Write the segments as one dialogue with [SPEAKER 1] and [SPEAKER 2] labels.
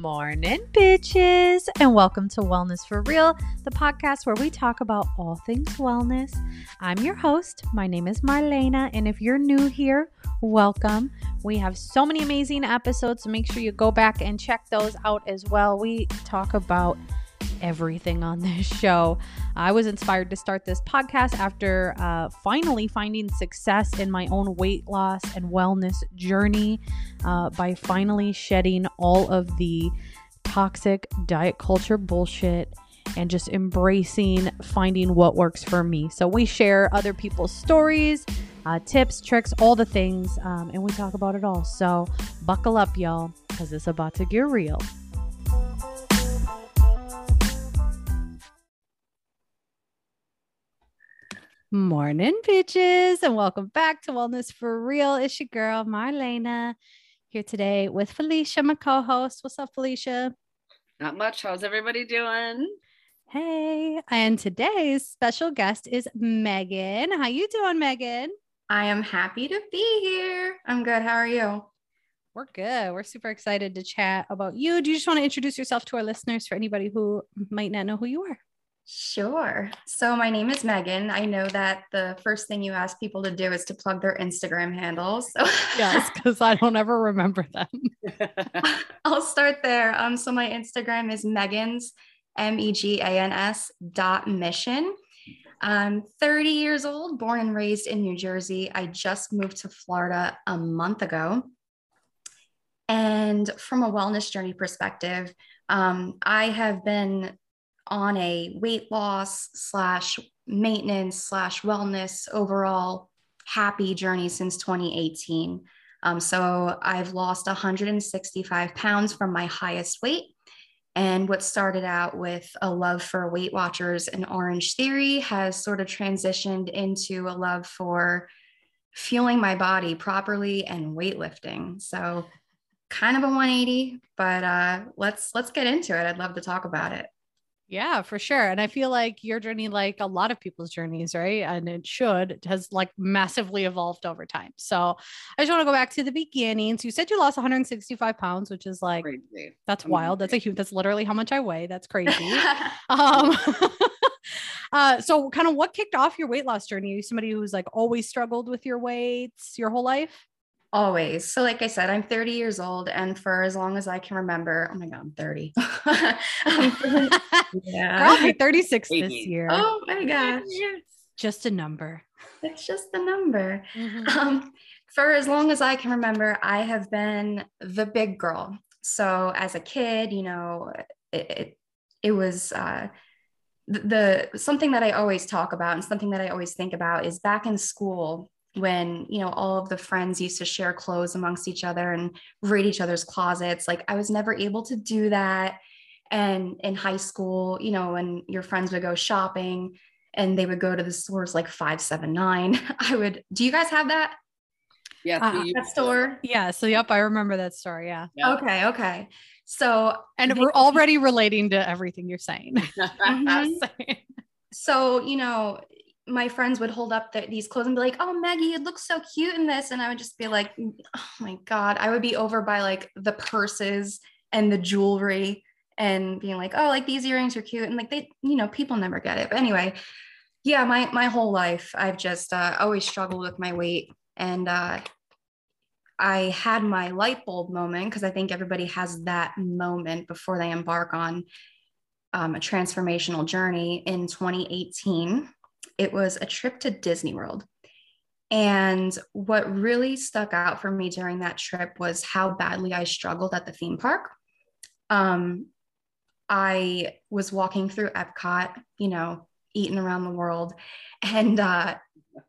[SPEAKER 1] Morning, bitches, and welcome to Wellness for Real, the podcast where we talk about all things wellness. I'm your host. My name is Marlena, and if you're new here, welcome. We have so many amazing episodes, so make sure you go back and check those out as well. We talk about everything on this show. I was inspired to start this podcast after uh, finally finding success in my own weight loss and wellness journey uh, by finally shedding all of the toxic diet culture bullshit and just embracing finding what works for me. So, we share other people's stories, uh, tips, tricks, all the things, um, and we talk about it all. So, buckle up, y'all, because it's about to get real. Morning, bitches, and welcome back to Wellness for Real. It's your girl, Marlena, here today with Felicia, my co host. What's up, Felicia?
[SPEAKER 2] Not much. How's everybody doing?
[SPEAKER 1] Hey, and today's special guest is Megan. How you doing, Megan?
[SPEAKER 3] I am happy to be here. I'm good. How are you?
[SPEAKER 1] We're good. We're super excited to chat about you. Do you just want to introduce yourself to our listeners for anybody who might not know who you are?
[SPEAKER 3] Sure. So my name is Megan. I know that the first thing you ask people to do is to plug their Instagram handles. So
[SPEAKER 1] yes, because I don't ever remember them.
[SPEAKER 3] I'll start there. Um, so my Instagram is Megan's M E G A N S dot mission. I'm 30 years old, born and raised in New Jersey. I just moved to Florida a month ago. And from a wellness journey perspective, um, I have been on a weight loss slash maintenance slash wellness overall happy journey since 2018. Um, so I've lost 165 pounds from my highest weight. And what started out with a love for Weight Watchers and Orange Theory has sort of transitioned into a love for fueling my body properly and weightlifting. So kind of a 180, but uh, let's let's get into it. I'd love to talk about it.
[SPEAKER 1] Yeah, for sure. And I feel like your journey, like a lot of people's journeys, right? And it should, has like massively evolved over time. So I just want to go back to the beginning. So you said you lost 165 pounds, which is like, crazy. that's wild. That's a huge, that's literally how much I weigh. That's crazy. um, uh, so kind of what kicked off your weight loss journey? Are you somebody who's like always struggled with your weights your whole life?
[SPEAKER 3] Always. So, like I said, I'm 30 years old, and for as long as I can remember, oh my God, I'm 30.
[SPEAKER 1] yeah. Probably 36 this year.
[SPEAKER 3] Oh my gosh.
[SPEAKER 1] Just a number.
[SPEAKER 3] It's just a number. Mm-hmm. Um, for as long as I can remember, I have been the big girl. So, as a kid, you know, it, it, it was, uh, the something that I always talk about and something that I always think about is back in school when you know all of the friends used to share clothes amongst each other and raid each other's closets like i was never able to do that. And in high school you know when your friends would go shopping and they would go to the stores like 579 i would do you guys have that?
[SPEAKER 2] Yeah uh,
[SPEAKER 3] that store?
[SPEAKER 1] Yeah so yep i remember that store yeah,
[SPEAKER 3] yeah. okay okay. So
[SPEAKER 1] and they, we're already relating to everything you're saying.
[SPEAKER 3] Mm-hmm. so you know my friends would hold up the, these clothes and be like, "Oh, Maggie, it looks so cute in this," and I would just be like, "Oh my god!" I would be over by like the purses and the jewelry and being like, "Oh, like these earrings are cute," and like they, you know, people never get it. But anyway, yeah, my my whole life I've just uh, always struggled with my weight, and uh, I had my light bulb moment because I think everybody has that moment before they embark on um, a transformational journey in 2018 it was a trip to Disney World. And what really stuck out for me during that trip was how badly I struggled at the theme park. Um, I was walking through Epcot, you know, eating around the world, and uh,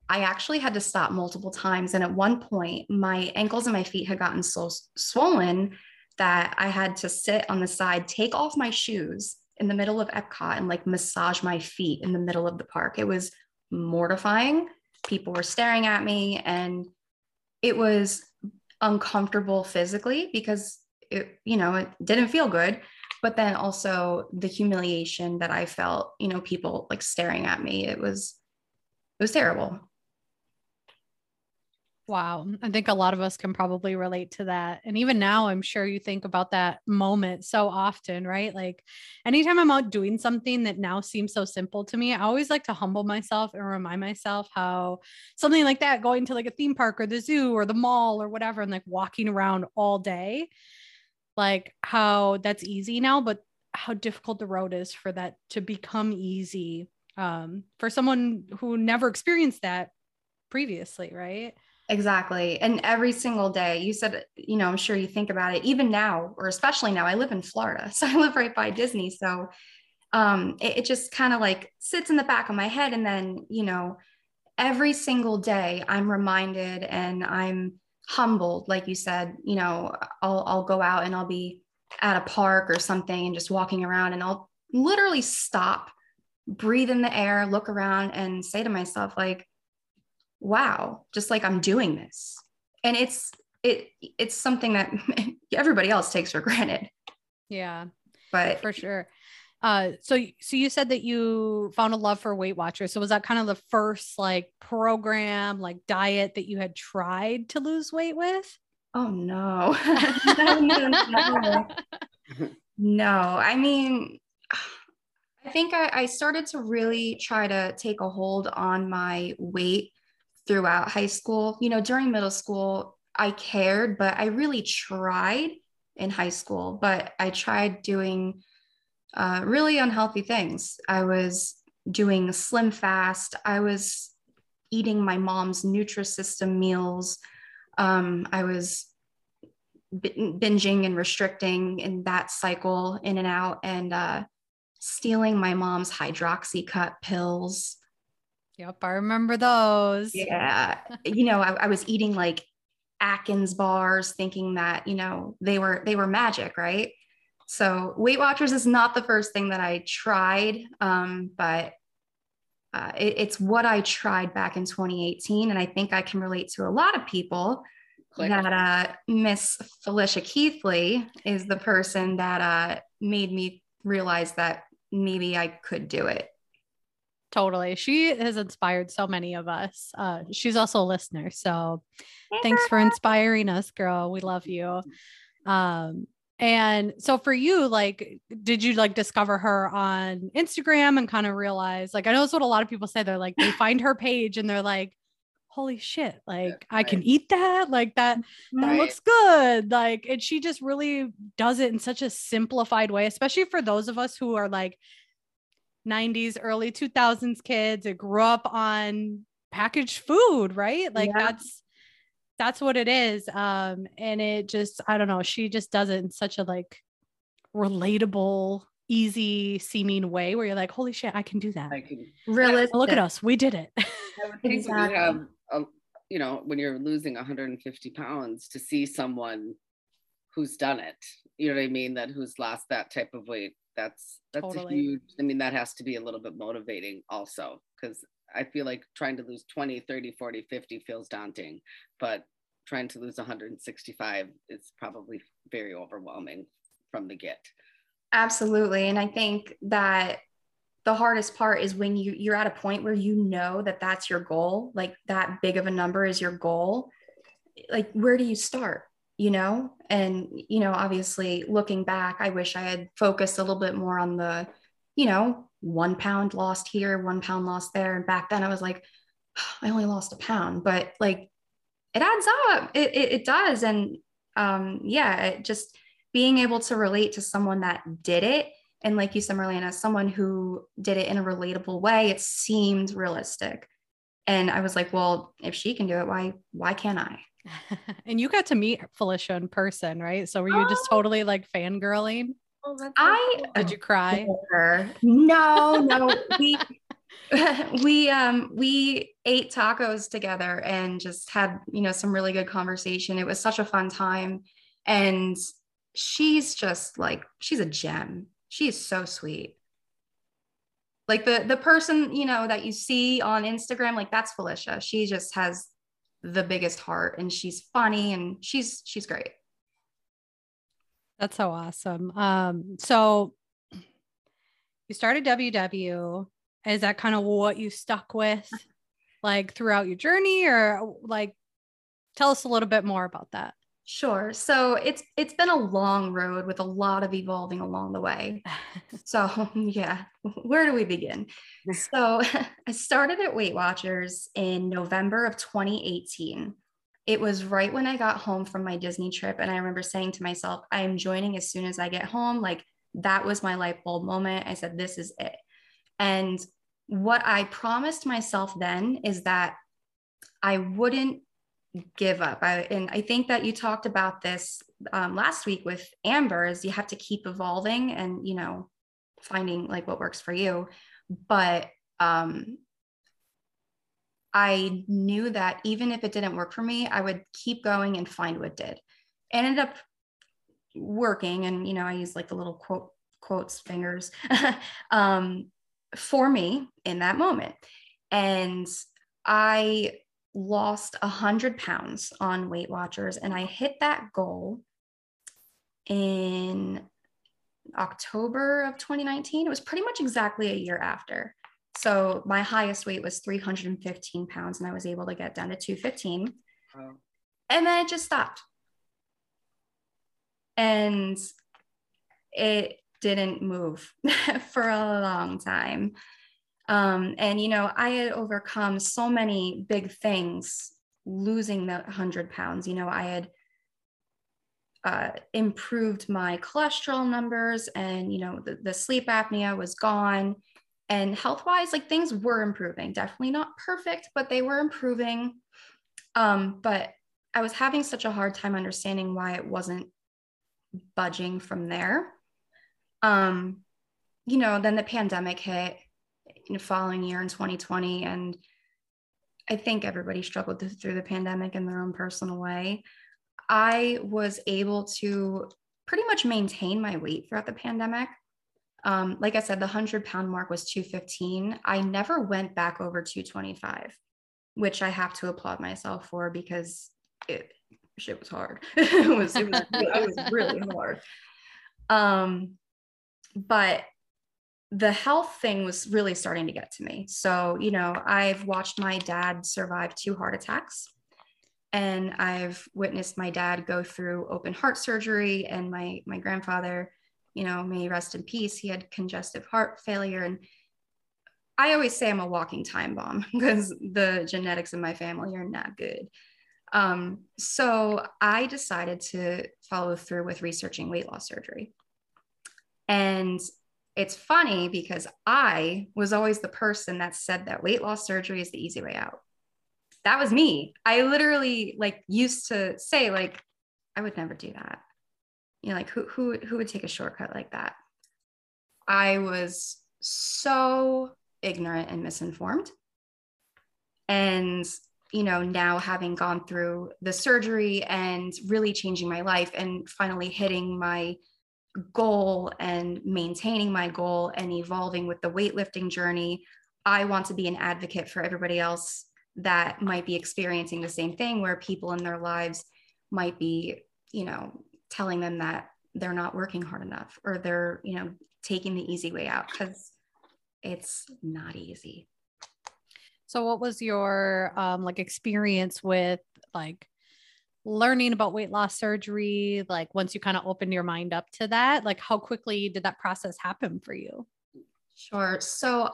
[SPEAKER 3] I actually had to stop multiple times. And at one point, my ankles and my feet had gotten so swollen that I had to sit on the side, take off my shoes in the middle of Epcot, and like massage my feet in the middle of the park. It was mortifying. People were staring at me and it was uncomfortable physically because it, you know, it didn't feel good. But then also the humiliation that I felt, you know, people like staring at me, it was, it was terrible.
[SPEAKER 1] Wow. I think a lot of us can probably relate to that. And even now, I'm sure you think about that moment so often, right? Like anytime I'm out doing something that now seems so simple to me, I always like to humble myself and remind myself how something like that, going to like a theme park or the zoo or the mall or whatever, and like walking around all day, like how that's easy now, but how difficult the road is for that to become easy um, for someone who never experienced that previously, right?
[SPEAKER 3] Exactly. And every single day, you said, you know, I'm sure you think about it, even now, or especially now, I live in Florida. So I live right by Disney. So um, it, it just kind of like sits in the back of my head. And then, you know, every single day I'm reminded and I'm humbled, like you said, you know, I'll, I'll go out and I'll be at a park or something and just walking around and I'll literally stop, breathe in the air, look around and say to myself, like, wow, just like I'm doing this. And it's it it's something that everybody else takes for granted.
[SPEAKER 1] Yeah.
[SPEAKER 3] But
[SPEAKER 1] for sure. Uh, so so you said that you found a love for Weight Watchers. So was that kind of the first like program, like diet that you had tried to lose weight with?
[SPEAKER 3] Oh no. no, no, no. no, I mean, I think I, I started to really try to take a hold on my weight throughout high school. You know, during middle school, I cared, but I really tried in high school, but I tried doing uh, really unhealthy things. I was doing slim fast. I was eating my mom's Nutrisystem meals. Um, I was binging and restricting in that cycle in and out and uh, stealing my mom's hydroxycut pills
[SPEAKER 1] Yep, I remember those.
[SPEAKER 3] Yeah. you know, I, I was eating like Atkins bars thinking that, you know, they were they were magic, right? So Weight Watchers is not the first thing that I tried, um, but uh, it, it's what I tried back in 2018, and I think I can relate to a lot of people. Click. That uh, Miss Felicia Keithley is the person that uh, made me realize that maybe I could do it.
[SPEAKER 1] Totally. She has inspired so many of us. Uh, she's also a listener. So thanks for inspiring us, girl. We love you. Um, and so for you, like, did you like discover her on Instagram and kind of realize, like, I know it's what a lot of people say. They're like, they find her page and they're like, holy shit, like yeah, I can eat that. Like that, that right. looks good. Like, and she just really does it in such a simplified way, especially for those of us who are like 90s, early 2000s kids that grew up on packaged food, right? Like yeah. that's that's what it is. Um, and it just, I don't know, she just does it in such a like relatable, easy seeming way where you're like, holy shit, I can do that. I can realistic. Look at us, we did it.
[SPEAKER 2] I think exactly. have a, you know, when you're losing 150 pounds to see someone who's done it, you know what I mean? That who's lost that type of weight that's that's totally. a huge i mean that has to be a little bit motivating also because i feel like trying to lose 20 30 40 50 feels daunting but trying to lose 165 is probably very overwhelming from the get
[SPEAKER 3] absolutely and i think that the hardest part is when you you're at a point where you know that that's your goal like that big of a number is your goal like where do you start you know? And you know obviously looking back i wish i had focused a little bit more on the you know one pound lost here one pound lost there. And back then i was like i only lost a pound but like it adds up. It, it, it does. And um yeah it just being able to relate to someone that did it. And like you said marlena someone who did it in a relatable way it seemed realistic. And i was like well if she can do it why why can't i
[SPEAKER 1] and you got to meet Felicia in person, right? So were you oh. just totally like fangirling?
[SPEAKER 3] Oh, I
[SPEAKER 1] did you cry?
[SPEAKER 3] No, no. we we um we ate tacos together and just had you know some really good conversation. It was such a fun time, and she's just like she's a gem. She is so sweet. Like the the person you know that you see on Instagram, like that's Felicia. She just has the biggest heart and she's funny and she's she's great.
[SPEAKER 1] That's so awesome. Um so you started WW. Is that kind of what you stuck with like throughout your journey or like Tell us a little bit more about that.
[SPEAKER 3] Sure. So it's it's been a long road with a lot of evolving along the way. so yeah, where do we begin? So I started at Weight Watchers in November of 2018. It was right when I got home from my Disney trip, and I remember saying to myself, "I am joining as soon as I get home." Like that was my light bulb moment. I said, "This is it." And what I promised myself then is that I wouldn't give up. I, and I think that you talked about this um, last week with Amber is you have to keep evolving and, you know, finding like what works for you. But um, I knew that even if it didn't work for me, I would keep going and find what did. It ended up working. And, you know, I use like the little quote quotes fingers um, for me in that moment. And I lost 100 pounds on Weight Watchers, and I hit that goal in October of 2019. It was pretty much exactly a year after. So my highest weight was 315 pounds, and I was able to get down to 215. Wow. And then it just stopped. And it didn't move for a long time. Um, and, you know, I had overcome so many big things losing the 100 pounds. You know, I had uh, improved my cholesterol numbers and, you know, the, the sleep apnea was gone. And health wise, like things were improving. Definitely not perfect, but they were improving. Um, but I was having such a hard time understanding why it wasn't budging from there. Um, you know, then the pandemic hit following year in 2020. And I think everybody struggled through the pandemic in their own personal way. I was able to pretty much maintain my weight throughout the pandemic. Um, like I said, the 100 pound mark was 215. I never went back over 225, which I have to applaud myself for because it shit was hard. it was it was, it was really hard. Um, but the health thing was really starting to get to me. So, you know, I've watched my dad survive two heart attacks and I've witnessed my dad go through open heart surgery and my my grandfather, you know, may rest in peace, he had congestive heart failure and I always say I'm a walking time bomb because the genetics in my family are not good. Um, so I decided to follow through with researching weight loss surgery. And it's funny because I was always the person that said that weight loss surgery is the easy way out. That was me. I literally like used to say like I would never do that. You know, like who who who would take a shortcut like that? I was so ignorant and misinformed. And you know, now having gone through the surgery and really changing my life and finally hitting my goal and maintaining my goal and evolving with the weightlifting journey, I want to be an advocate for everybody else that might be experiencing the same thing where people in their lives might be, you know, telling them that they're not working hard enough or they're, you know, taking the easy way out because it's not easy.
[SPEAKER 1] So what was your um like experience with like learning about weight loss surgery like once you kind of opened your mind up to that like how quickly did that process happen for you?
[SPEAKER 3] Sure. So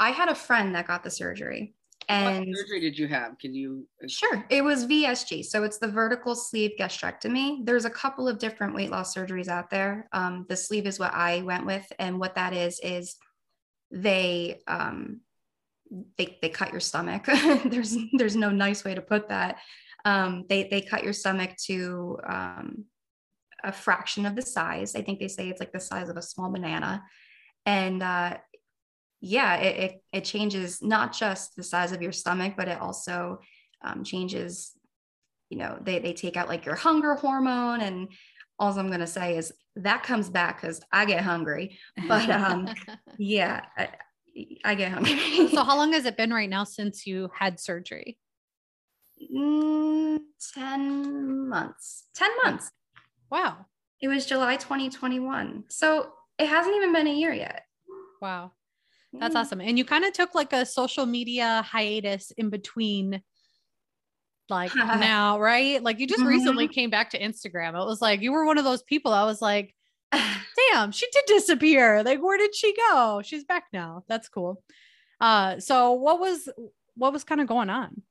[SPEAKER 3] i had a friend that got the surgery and
[SPEAKER 2] what surgery did you have? Can you
[SPEAKER 3] sure. It was vsg so it's the vertical sleeve gastrectomy. There's a couple of different weight loss surgeries out there. Um, the sleeve is what i went with and what that is is they um, they, they cut your stomach. There's there's no nice way to put that um, they they cut your stomach to um, a fraction of the size. I think they say it's like the size of a small banana, and uh, yeah, it, it, it changes not just the size of your stomach, but it also um, changes. You know, they they take out like your hunger hormone, and all I'm gonna say is that comes back because I get hungry. But um, yeah. I, I get hungry.
[SPEAKER 1] so, how long has it been right now since you had surgery?
[SPEAKER 3] Mm, 10 months. 10 months.
[SPEAKER 1] Wow.
[SPEAKER 3] It was July 2021. So it hasn't even been a year yet.
[SPEAKER 1] Wow. That's awesome. And you kind of took like a social media hiatus in between like now, right? Like you just recently mm-hmm. came back to Instagram. It was like you were one of those people. I was like, damn, she did disappear. Like, where did she go? She's back now. That's cool. Uh, so what was what was kind of going on?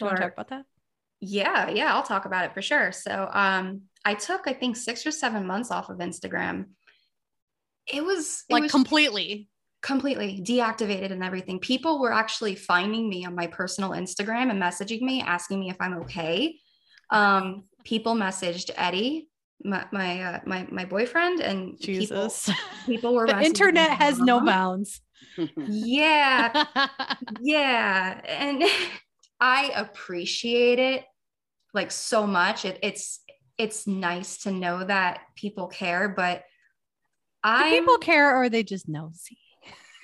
[SPEAKER 1] Do you want to talk about that?
[SPEAKER 3] Yeah, yeah, I'll talk about it for sure. So um I took I think six or seven months off of Instagram. It was
[SPEAKER 1] it like
[SPEAKER 3] was
[SPEAKER 1] completely
[SPEAKER 3] completely deactivated and everything. People were actually finding me on my personal Instagram and messaging me, asking me if I'm okay. Um, people messaged Eddie, my my uh, my, my boyfriend, and
[SPEAKER 1] Jesus,
[SPEAKER 3] people, people were.
[SPEAKER 1] the internet has no bounds.
[SPEAKER 3] yeah, yeah, and I appreciate it like so much. It, it's it's nice to know that people care, but
[SPEAKER 1] I people care or are they just nosy?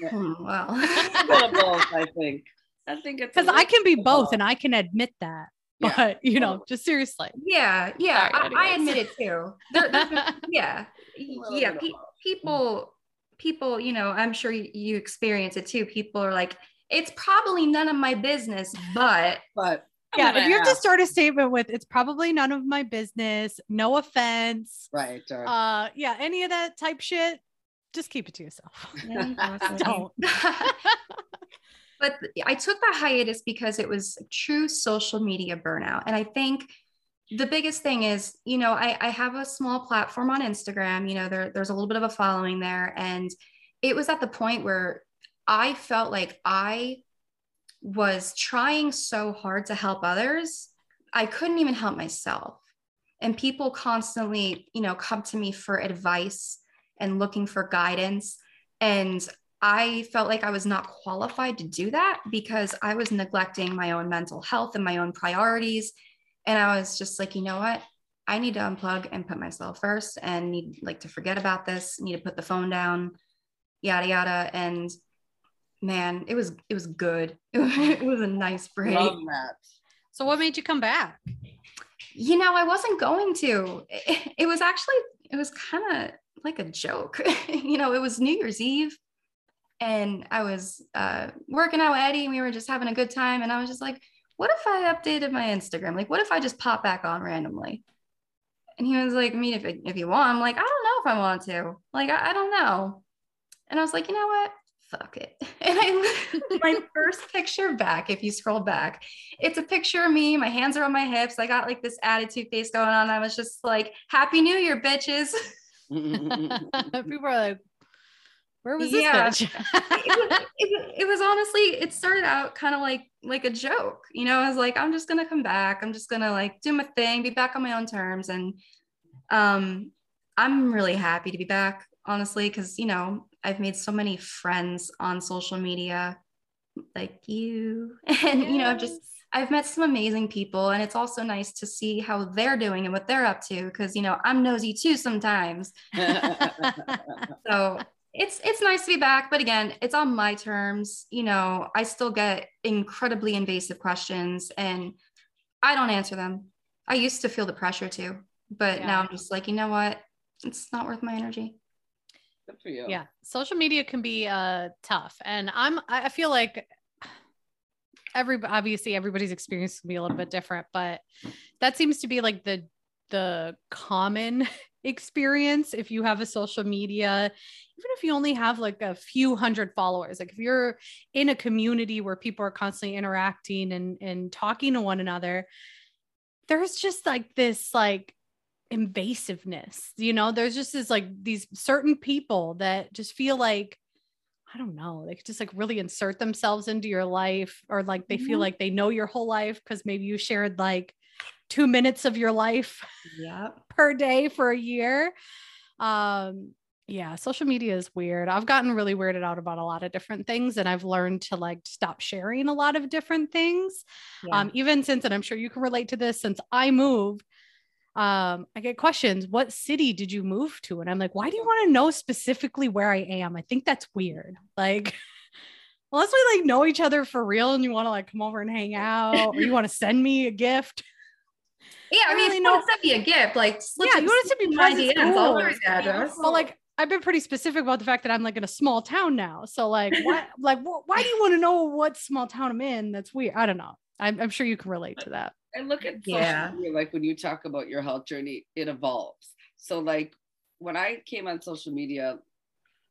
[SPEAKER 3] Yeah. Hmm, well,
[SPEAKER 2] both, I think. I think it's
[SPEAKER 1] because I can be both, and I can admit that. Yeah. But you know, just seriously.
[SPEAKER 3] Yeah, yeah, I, I, admit it too. There, yeah, yeah. Pe- people, people, you know, I'm sure you, you experience it too. People are like, it's probably none of my business, but
[SPEAKER 2] but
[SPEAKER 1] yeah, if you have to start a statement with it's probably none of my business, no offense.
[SPEAKER 2] Right. Or,
[SPEAKER 1] uh yeah, any of that type shit, just keep it to yourself. Don't.
[SPEAKER 3] but I took that hiatus because it was true social media burnout. And I think the biggest thing is, you know, I, I have a small platform on Instagram, you know, there, there's a little bit of a following there. And it was at the point where I felt like I was trying so hard to help others, I couldn't even help myself. And people constantly, you know, come to me for advice and looking for guidance. And I felt like I was not qualified to do that because I was neglecting my own mental health and my own priorities. And I was just like, you know what? I need to unplug and put myself first and need like to forget about this, need to put the phone down, yada yada. And man, it was it was good. It was a nice break. Love that.
[SPEAKER 1] So what made you come back?
[SPEAKER 3] You know, I wasn't going to. It, it was actually it was kind of like a joke. you know, it was New Year's Eve and I was uh, working out with Eddie and we were just having a good time. And I was just like, what if I updated my Instagram? Like, what if I just pop back on randomly? And he was like, I mean, if, if you want, I'm like, I don't know if I want to. Like, I, I don't know. And I was like, you know what? Fuck it. And I my first picture back, if you scroll back, it's a picture of me. My hands are on my hips. I got like this attitude face going on. I was just like, Happy New Year, bitches.
[SPEAKER 1] People are like, where was this yeah. bitch?
[SPEAKER 3] it, was, it, it, was honestly, it started out kind of like like a joke. You know, I was like, I'm just gonna come back. I'm just gonna like do my thing, be back on my own terms. And um, I'm really happy to be back, honestly, because you know, I've made so many friends on social media like you. And yes. you know, just I've met some amazing people, and it's also nice to see how they're doing and what they're up to because you know I'm nosy too sometimes. so it's it's nice to be back, but again, it's on my terms. You know, I still get incredibly invasive questions, and I don't answer them. I used to feel the pressure to, but yeah. now I'm just like, you know what? It's not worth my energy.
[SPEAKER 2] Good for you.
[SPEAKER 1] Yeah, social media can be uh tough, and I'm I feel like every obviously everybody's experience can be a little bit different, but that seems to be like the the common experience if you have a social media even if you only have like a few hundred followers like if you're in a community where people are constantly interacting and and talking to one another there's just like this like invasiveness you know there's just this like these certain people that just feel like I don't know, they could just like really insert themselves into your life or like they mm-hmm. feel like they know your whole life because maybe you shared like two minutes of your life per day for a year. Um, yeah, social media is weird. I've gotten really weirded out about a lot of different things and I've learned to like stop sharing a lot of different things. Yeah. Um, even since, and I'm sure you can relate to this, since I moved, um, I get questions, what city did you move to? And I'm like, why do you want to know specifically where I am? I think that's weird. Like, unless we like know each other for real and you want to like come over and hang out or you want to send me a gift.
[SPEAKER 3] Yeah, I, I mean, really know. send me a gift, like
[SPEAKER 1] yeah, you want to send me my DMs, cool. address. Well, like I've been pretty specific about the fact that I'm like in a small town now. So like, why, like, wh- why do you want to know what small town I'm in? That's weird. I don't know. I'm, I'm sure you can relate to that
[SPEAKER 2] I look at yeah. Media, like when you talk about your health journey, it evolves. So like when I came on social media,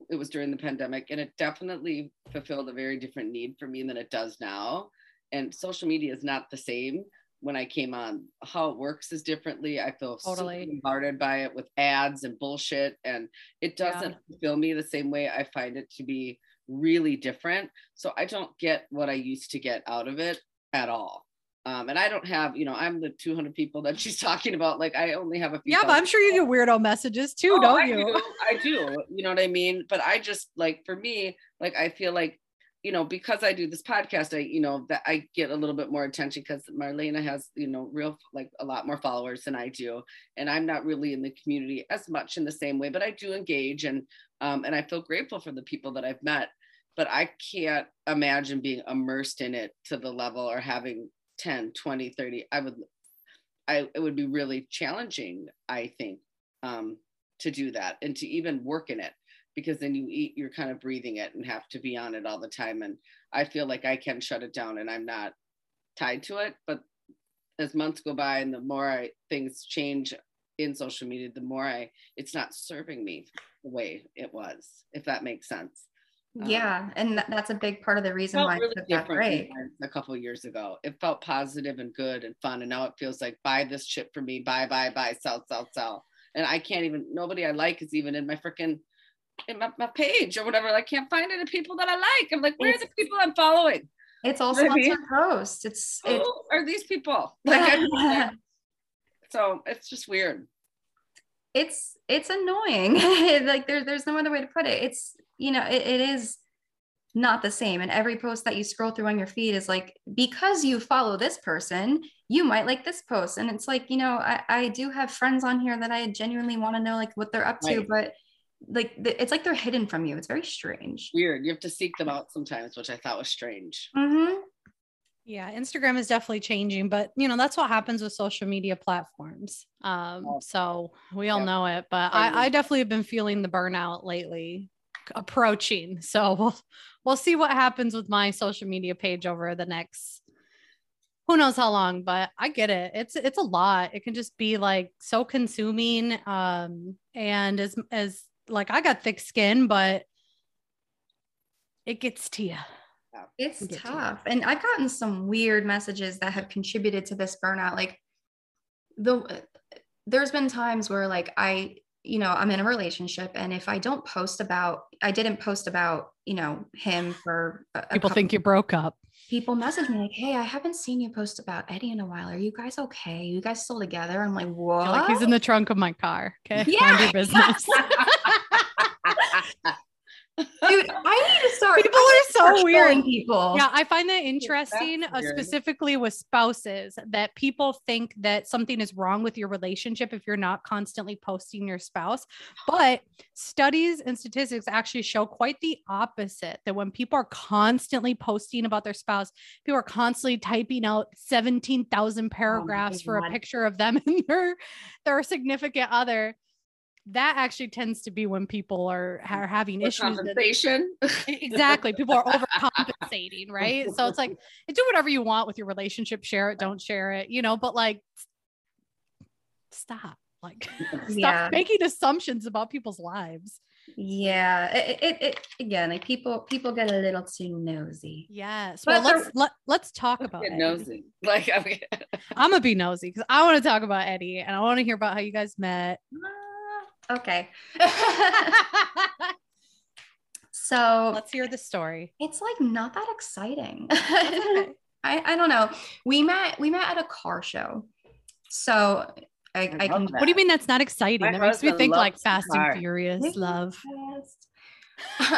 [SPEAKER 2] it was during the pandemic, and it definitely fulfilled a very different need for me than it does now. And social media is not the same when I came on. How it works is differently. I feel totally bombarded by it with ads and bullshit, and it doesn't yeah. fulfill me the same way. I find it to be really different. So I don't get what I used to get out of it at all. Um, and I don't have, you know, I'm the 200 people that she's talking about. Like, I only have a
[SPEAKER 1] few. Yeah, but I'm sure you get weirdo messages too, oh, don't
[SPEAKER 2] I
[SPEAKER 1] you?
[SPEAKER 2] Do. I do. You know what I mean? But I just like, for me, like, I feel like, you know, because I do this podcast, I, you know, that I get a little bit more attention because Marlena has, you know, real, like a lot more followers than I do. And I'm not really in the community as much in the same way, but I do engage and, um, and I feel grateful for the people that I've met. But I can't imagine being immersed in it to the level or having 10 20 30 i would i it would be really challenging i think um to do that and to even work in it because then you eat you're kind of breathing it and have to be on it all the time. And i feel like i can shut it down and i'm not tied to it but as months go by and the more i things change in social media the more i it's not serving me the way it was if that makes sense
[SPEAKER 3] um, yeah, and that's a big part of the reason why really it's that great.
[SPEAKER 2] A couple years ago, it felt positive and good and fun, and now it feels like buy this chip for me, buy, buy, buy, sell, sell, sell, and I can't even. Nobody I like is even in my freaking in my, my page or whatever. I can't find any people that I like. I'm like, where it's, are the people I'm following?
[SPEAKER 3] It's also sponsored posts. It's
[SPEAKER 2] who
[SPEAKER 3] it,
[SPEAKER 2] are these people? Like, so it's just weird.
[SPEAKER 3] It's it's annoying. like there's there's no other way to put it. It's you know, it, it is not the same. And every post that you scroll through on your feed is like, because you follow this person, you might like this post. And it's like, you know, I, I do have friends on here that I genuinely want to know like what they're up to, right. but like it's like they're hidden from you. It's very strange.
[SPEAKER 2] Weird. You have to seek them out sometimes, which I thought was strange.
[SPEAKER 3] Mm-hmm.
[SPEAKER 1] Yeah, Instagram is definitely changing, but you know, that's what happens with social media platforms. Um, oh. so we all yeah. know it, but I, I definitely have been feeling the burnout lately approaching. So we'll we'll see what happens with my social media page over the next who knows how long, but I get it. It's it's a lot. It can just be like so consuming. Um, and as as like I got thick skin, but it gets to you.
[SPEAKER 3] It's tough. And I've gotten some weird messages that have contributed to this burnout. Like the there's been times where like I you know, I'm in a relationship and if I don't post about, I didn't post about, you know, him for
[SPEAKER 1] a, people think you broke up.
[SPEAKER 3] People message me like, Hey, I haven't seen you post about Eddie in a while. Are you guys okay? Are you guys still together? I'm like, what?
[SPEAKER 1] Like he's in the trunk of my car. Okay. Yeah. Mind your business.
[SPEAKER 3] Dude, I need to start.
[SPEAKER 1] People are so weird. People. Yeah, I find that interesting, uh, specifically with spouses, that people think that something is wrong with your relationship if you're not constantly posting your spouse. But studies and statistics actually show quite the opposite that when people are constantly posting about their spouse, people are constantly typing out 17,000 paragraphs oh for a picture of them and their, their significant other that actually tends to be when people are, are having issues.
[SPEAKER 2] Compensation.
[SPEAKER 1] exactly. People are overcompensating, right? So it's like do whatever you want with your relationship, share it, don't share it, you know, but like stop. Like stop yeah. making assumptions about people's lives.
[SPEAKER 3] Yeah, it, it, it, again like people people get a little too nosy.
[SPEAKER 1] Yes. Well, but let's let, let's talk about
[SPEAKER 2] nosy. Like I mean,
[SPEAKER 1] I'm gonna be nosy because I want to talk about Eddie and I want to hear about how you guys met.
[SPEAKER 3] Ah, Okay. so
[SPEAKER 1] let's hear the story.
[SPEAKER 3] It's like not that exciting. I, I don't know. We met we met at a car show. So I, I, I can.
[SPEAKER 1] What do you mean that's not exciting? My that makes me think like Fast car. and Furious love.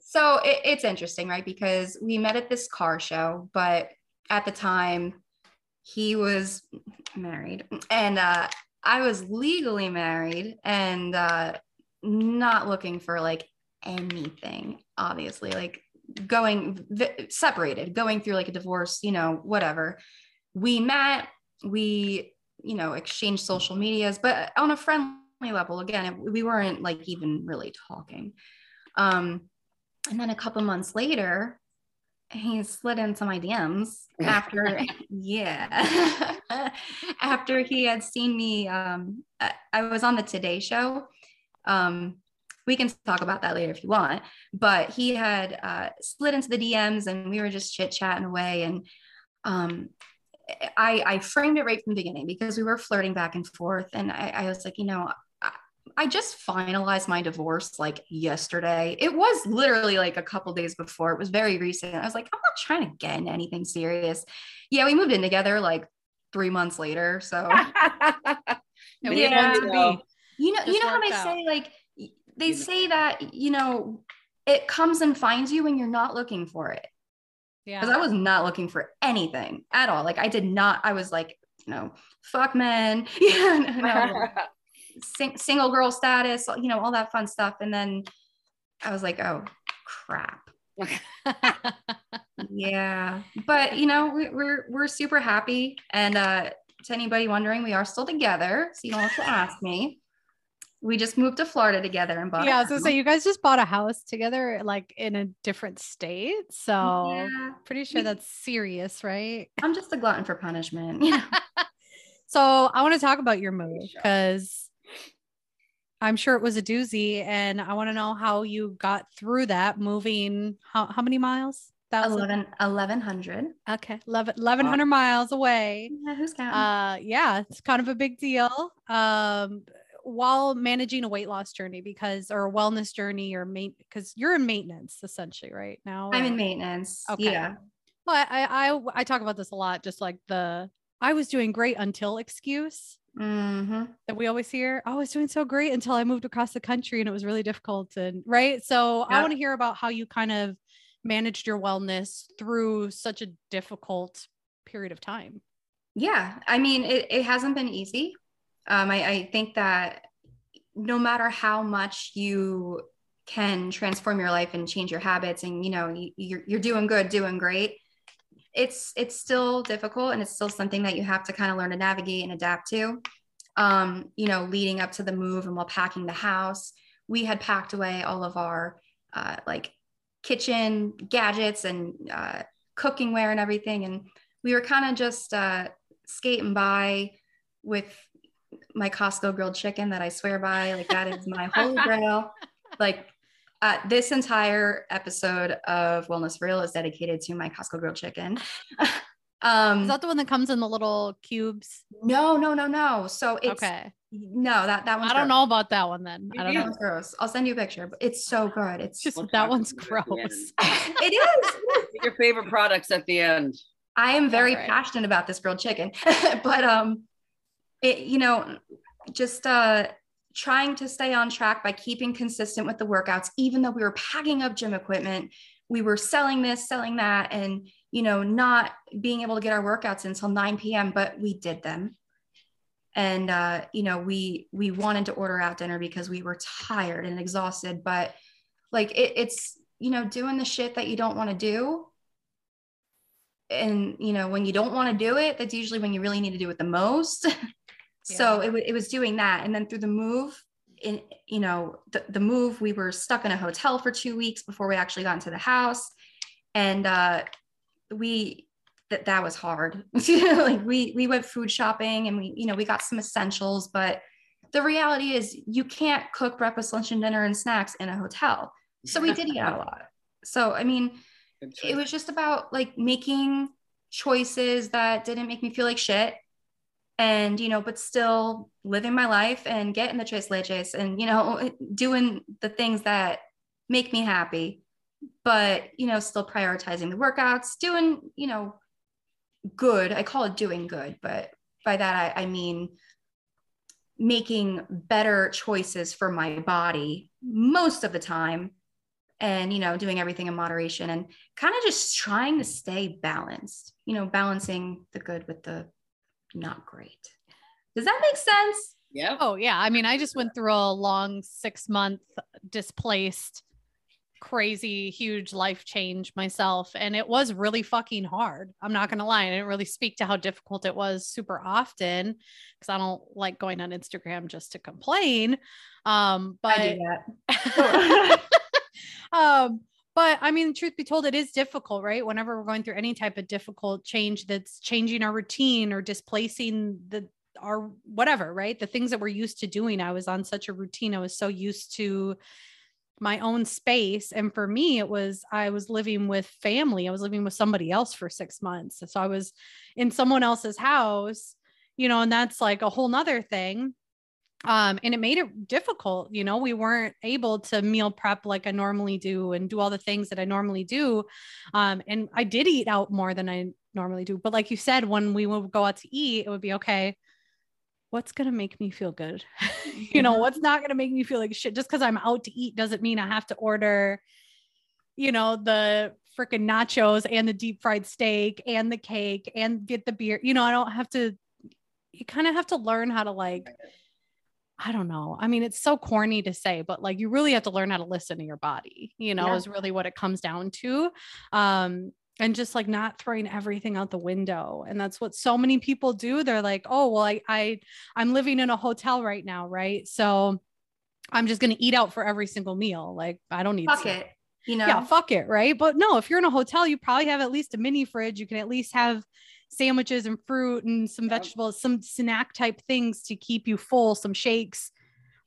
[SPEAKER 3] so it, it's interesting, right? Because we met at this car show, but at the time he was married, and uh, I was legally married and uh, not looking for like anything, obviously, like going v- separated, going through like a divorce, you know, whatever. We met, we, you know, exchanged social medias, but on a friendly level, again, we weren't like even really talking. Um, and then a couple months later, he slid into my DMs after, yeah, after he had seen me. Um, I, I was on the Today Show. Um, we can talk about that later if you want. But he had uh, into the DMs, and we were just chit chatting away. And um, I, I framed it right from the beginning because we were flirting back and forth, and I, I was like, you know, I just finalized my divorce like yesterday. It was literally like a couple days before. It was very recent. I was like, I'm not trying to get in anything serious. Yeah, we moved in together like three months later. So yeah,
[SPEAKER 1] yeah.
[SPEAKER 3] you know, you know how they out. say like they say that you know it comes and finds you when you're not looking for it. Yeah. Because I was not looking for anything at all. Like I did not. I was like, you know, fuck men. Yeah. No, sing- single girl status, you know, all that fun stuff. And then I was like, oh crap. Yeah. But you know, we, we're we're super happy. And uh to anybody wondering, we are still together. So you don't have to ask me. We just moved to Florida together and bought.
[SPEAKER 1] Yeah, so was gonna say you guys just bought a house together, like in a different state. So yeah. pretty sure that's serious, right?
[SPEAKER 3] I'm just a glutton for punishment. Yeah.
[SPEAKER 1] so I want to talk about your move because I'm sure it was a doozy. And I want to know how you got through that moving. How, how many miles?
[SPEAKER 3] 11, 1100.
[SPEAKER 1] Okay. 11, 1100 miles away.
[SPEAKER 3] Yeah, who's counting?
[SPEAKER 1] Uh, yeah, it's kind of a big deal. Um, while managing a weight loss journey because or a wellness journey or main because you're in maintenance essentially right now
[SPEAKER 3] i'm in maintenance okay yeah
[SPEAKER 1] well I, I i talk about this a lot just like the i was doing great until excuse
[SPEAKER 3] mm-hmm.
[SPEAKER 1] that we always hear. Oh, I was doing so great until I moved across the country and it was really difficult. And right. So yeah. I want to hear about how you kind of managed your wellness through such a difficult period of time.
[SPEAKER 3] Yeah. I mean, it, it hasn't been easy. Um, I, I think that no matter how much you can transform your life and change your habits and you know you, you're, you're doing good doing great it's it's still difficult and it's still something that you have to kind of learn to navigate and adapt to. Um, you know leading up to the move and while packing the house we had packed away all of our uh, like kitchen gadgets and uh, cooking ware and everything. And we were kind of just uh, skating by with my Costco grilled chicken that I swear by. Like that is my holy grail. Like uh, this entire episode of Wellness Real is dedicated to my Costco grilled chicken.
[SPEAKER 1] um, is that the one that comes in the little cubes?
[SPEAKER 3] No, no, no, no. So it's okay. No, that that one.
[SPEAKER 1] I don't gross. know about that one then. I don't know.
[SPEAKER 3] gross. I'll send you a picture, but it's so good. It's
[SPEAKER 1] just that one's gross.
[SPEAKER 3] it is.
[SPEAKER 2] Your favorite products at the end.
[SPEAKER 3] I am very right. passionate about this grilled chicken, but um, it you know, just uh trying to stay on track by keeping consistent with the workouts, even though we were packing up gym equipment, we were selling this, selling that, and you know, not being able to get our workouts until 9 p.m., but we did them. And uh, you know, we we wanted to order out dinner because we were tired and exhausted, but like it, it's you know, doing the shit that you don't want to do. And you know, when you don't want to do it, that's usually when you really need to do it the most. So it, it was doing that. And then through the move, in you know the, the move we were stuck in a hotel for two weeks before we actually got into the house and uh we that that was hard. Like we we went food shopping and we you know we got some essentials but the reality is you can't cook breakfast lunch and dinner and snacks in a hotel. So we did eat out a lot. So i mean it was just about like making choices that didn't make me feel like shit and you know but still living my life and getting the tres leches and you know doing the things that make me happy but you know still prioritizing the workouts doing you know good. I call it doing good but by that I, I mean making better choices for my body most of the time and you know doing everything in moderation and kind of just trying to stay balanced you know balancing the good with the not great. Does that make sense?
[SPEAKER 2] Yeah.
[SPEAKER 1] Oh, yeah. I mean, I just went through a long six month displaced, crazy, huge life change myself. And it was really fucking hard. I'm not going to lie. I didn't really speak to how difficult it was super often because I don't like going on Instagram just to complain. Um, but,
[SPEAKER 3] um,
[SPEAKER 1] but I mean, truth be told, it is difficult, right? Whenever we're going through any type of difficult change that's changing our routine or displacing the our whatever, right? The things that we're used to doing. I was on such a routine. I was so used to my own space. And for me, it was I was living with family. I was living with somebody else for six months. So I was in someone else's house, you know, and that's like a whole nother thing um and it made it difficult you know we weren't able to meal prep like i normally do and do all the things that i normally do um and i did eat out more than i normally do but like you said when we would go out to eat it would be okay what's going to make me feel good? You know what's not going to make me feel like shit? Just because i'm out to eat doesn't mean i have to order you know the freaking nachos and the deep fried steak and the cake and get the beer you know i don't have to you kind of have to learn how to like I don't know. I mean, it's so corny to say, but like you really have to learn how to listen to your body, you know, yeah. is really what it comes down to. Um, and just like not throwing everything out the window. And that's what so many people do. They're like, oh, well, I, I I'm living in a hotel right now, right? So I'm just gonna eat out for every single meal. Like I don't need
[SPEAKER 3] fuck to. it. You know,
[SPEAKER 1] yeah, fuck it, right? But no, if you're in a hotel, you probably have at least a mini fridge. You can at least have sandwiches and fruit and some vegetables, some snack type things to keep you full, some shakes,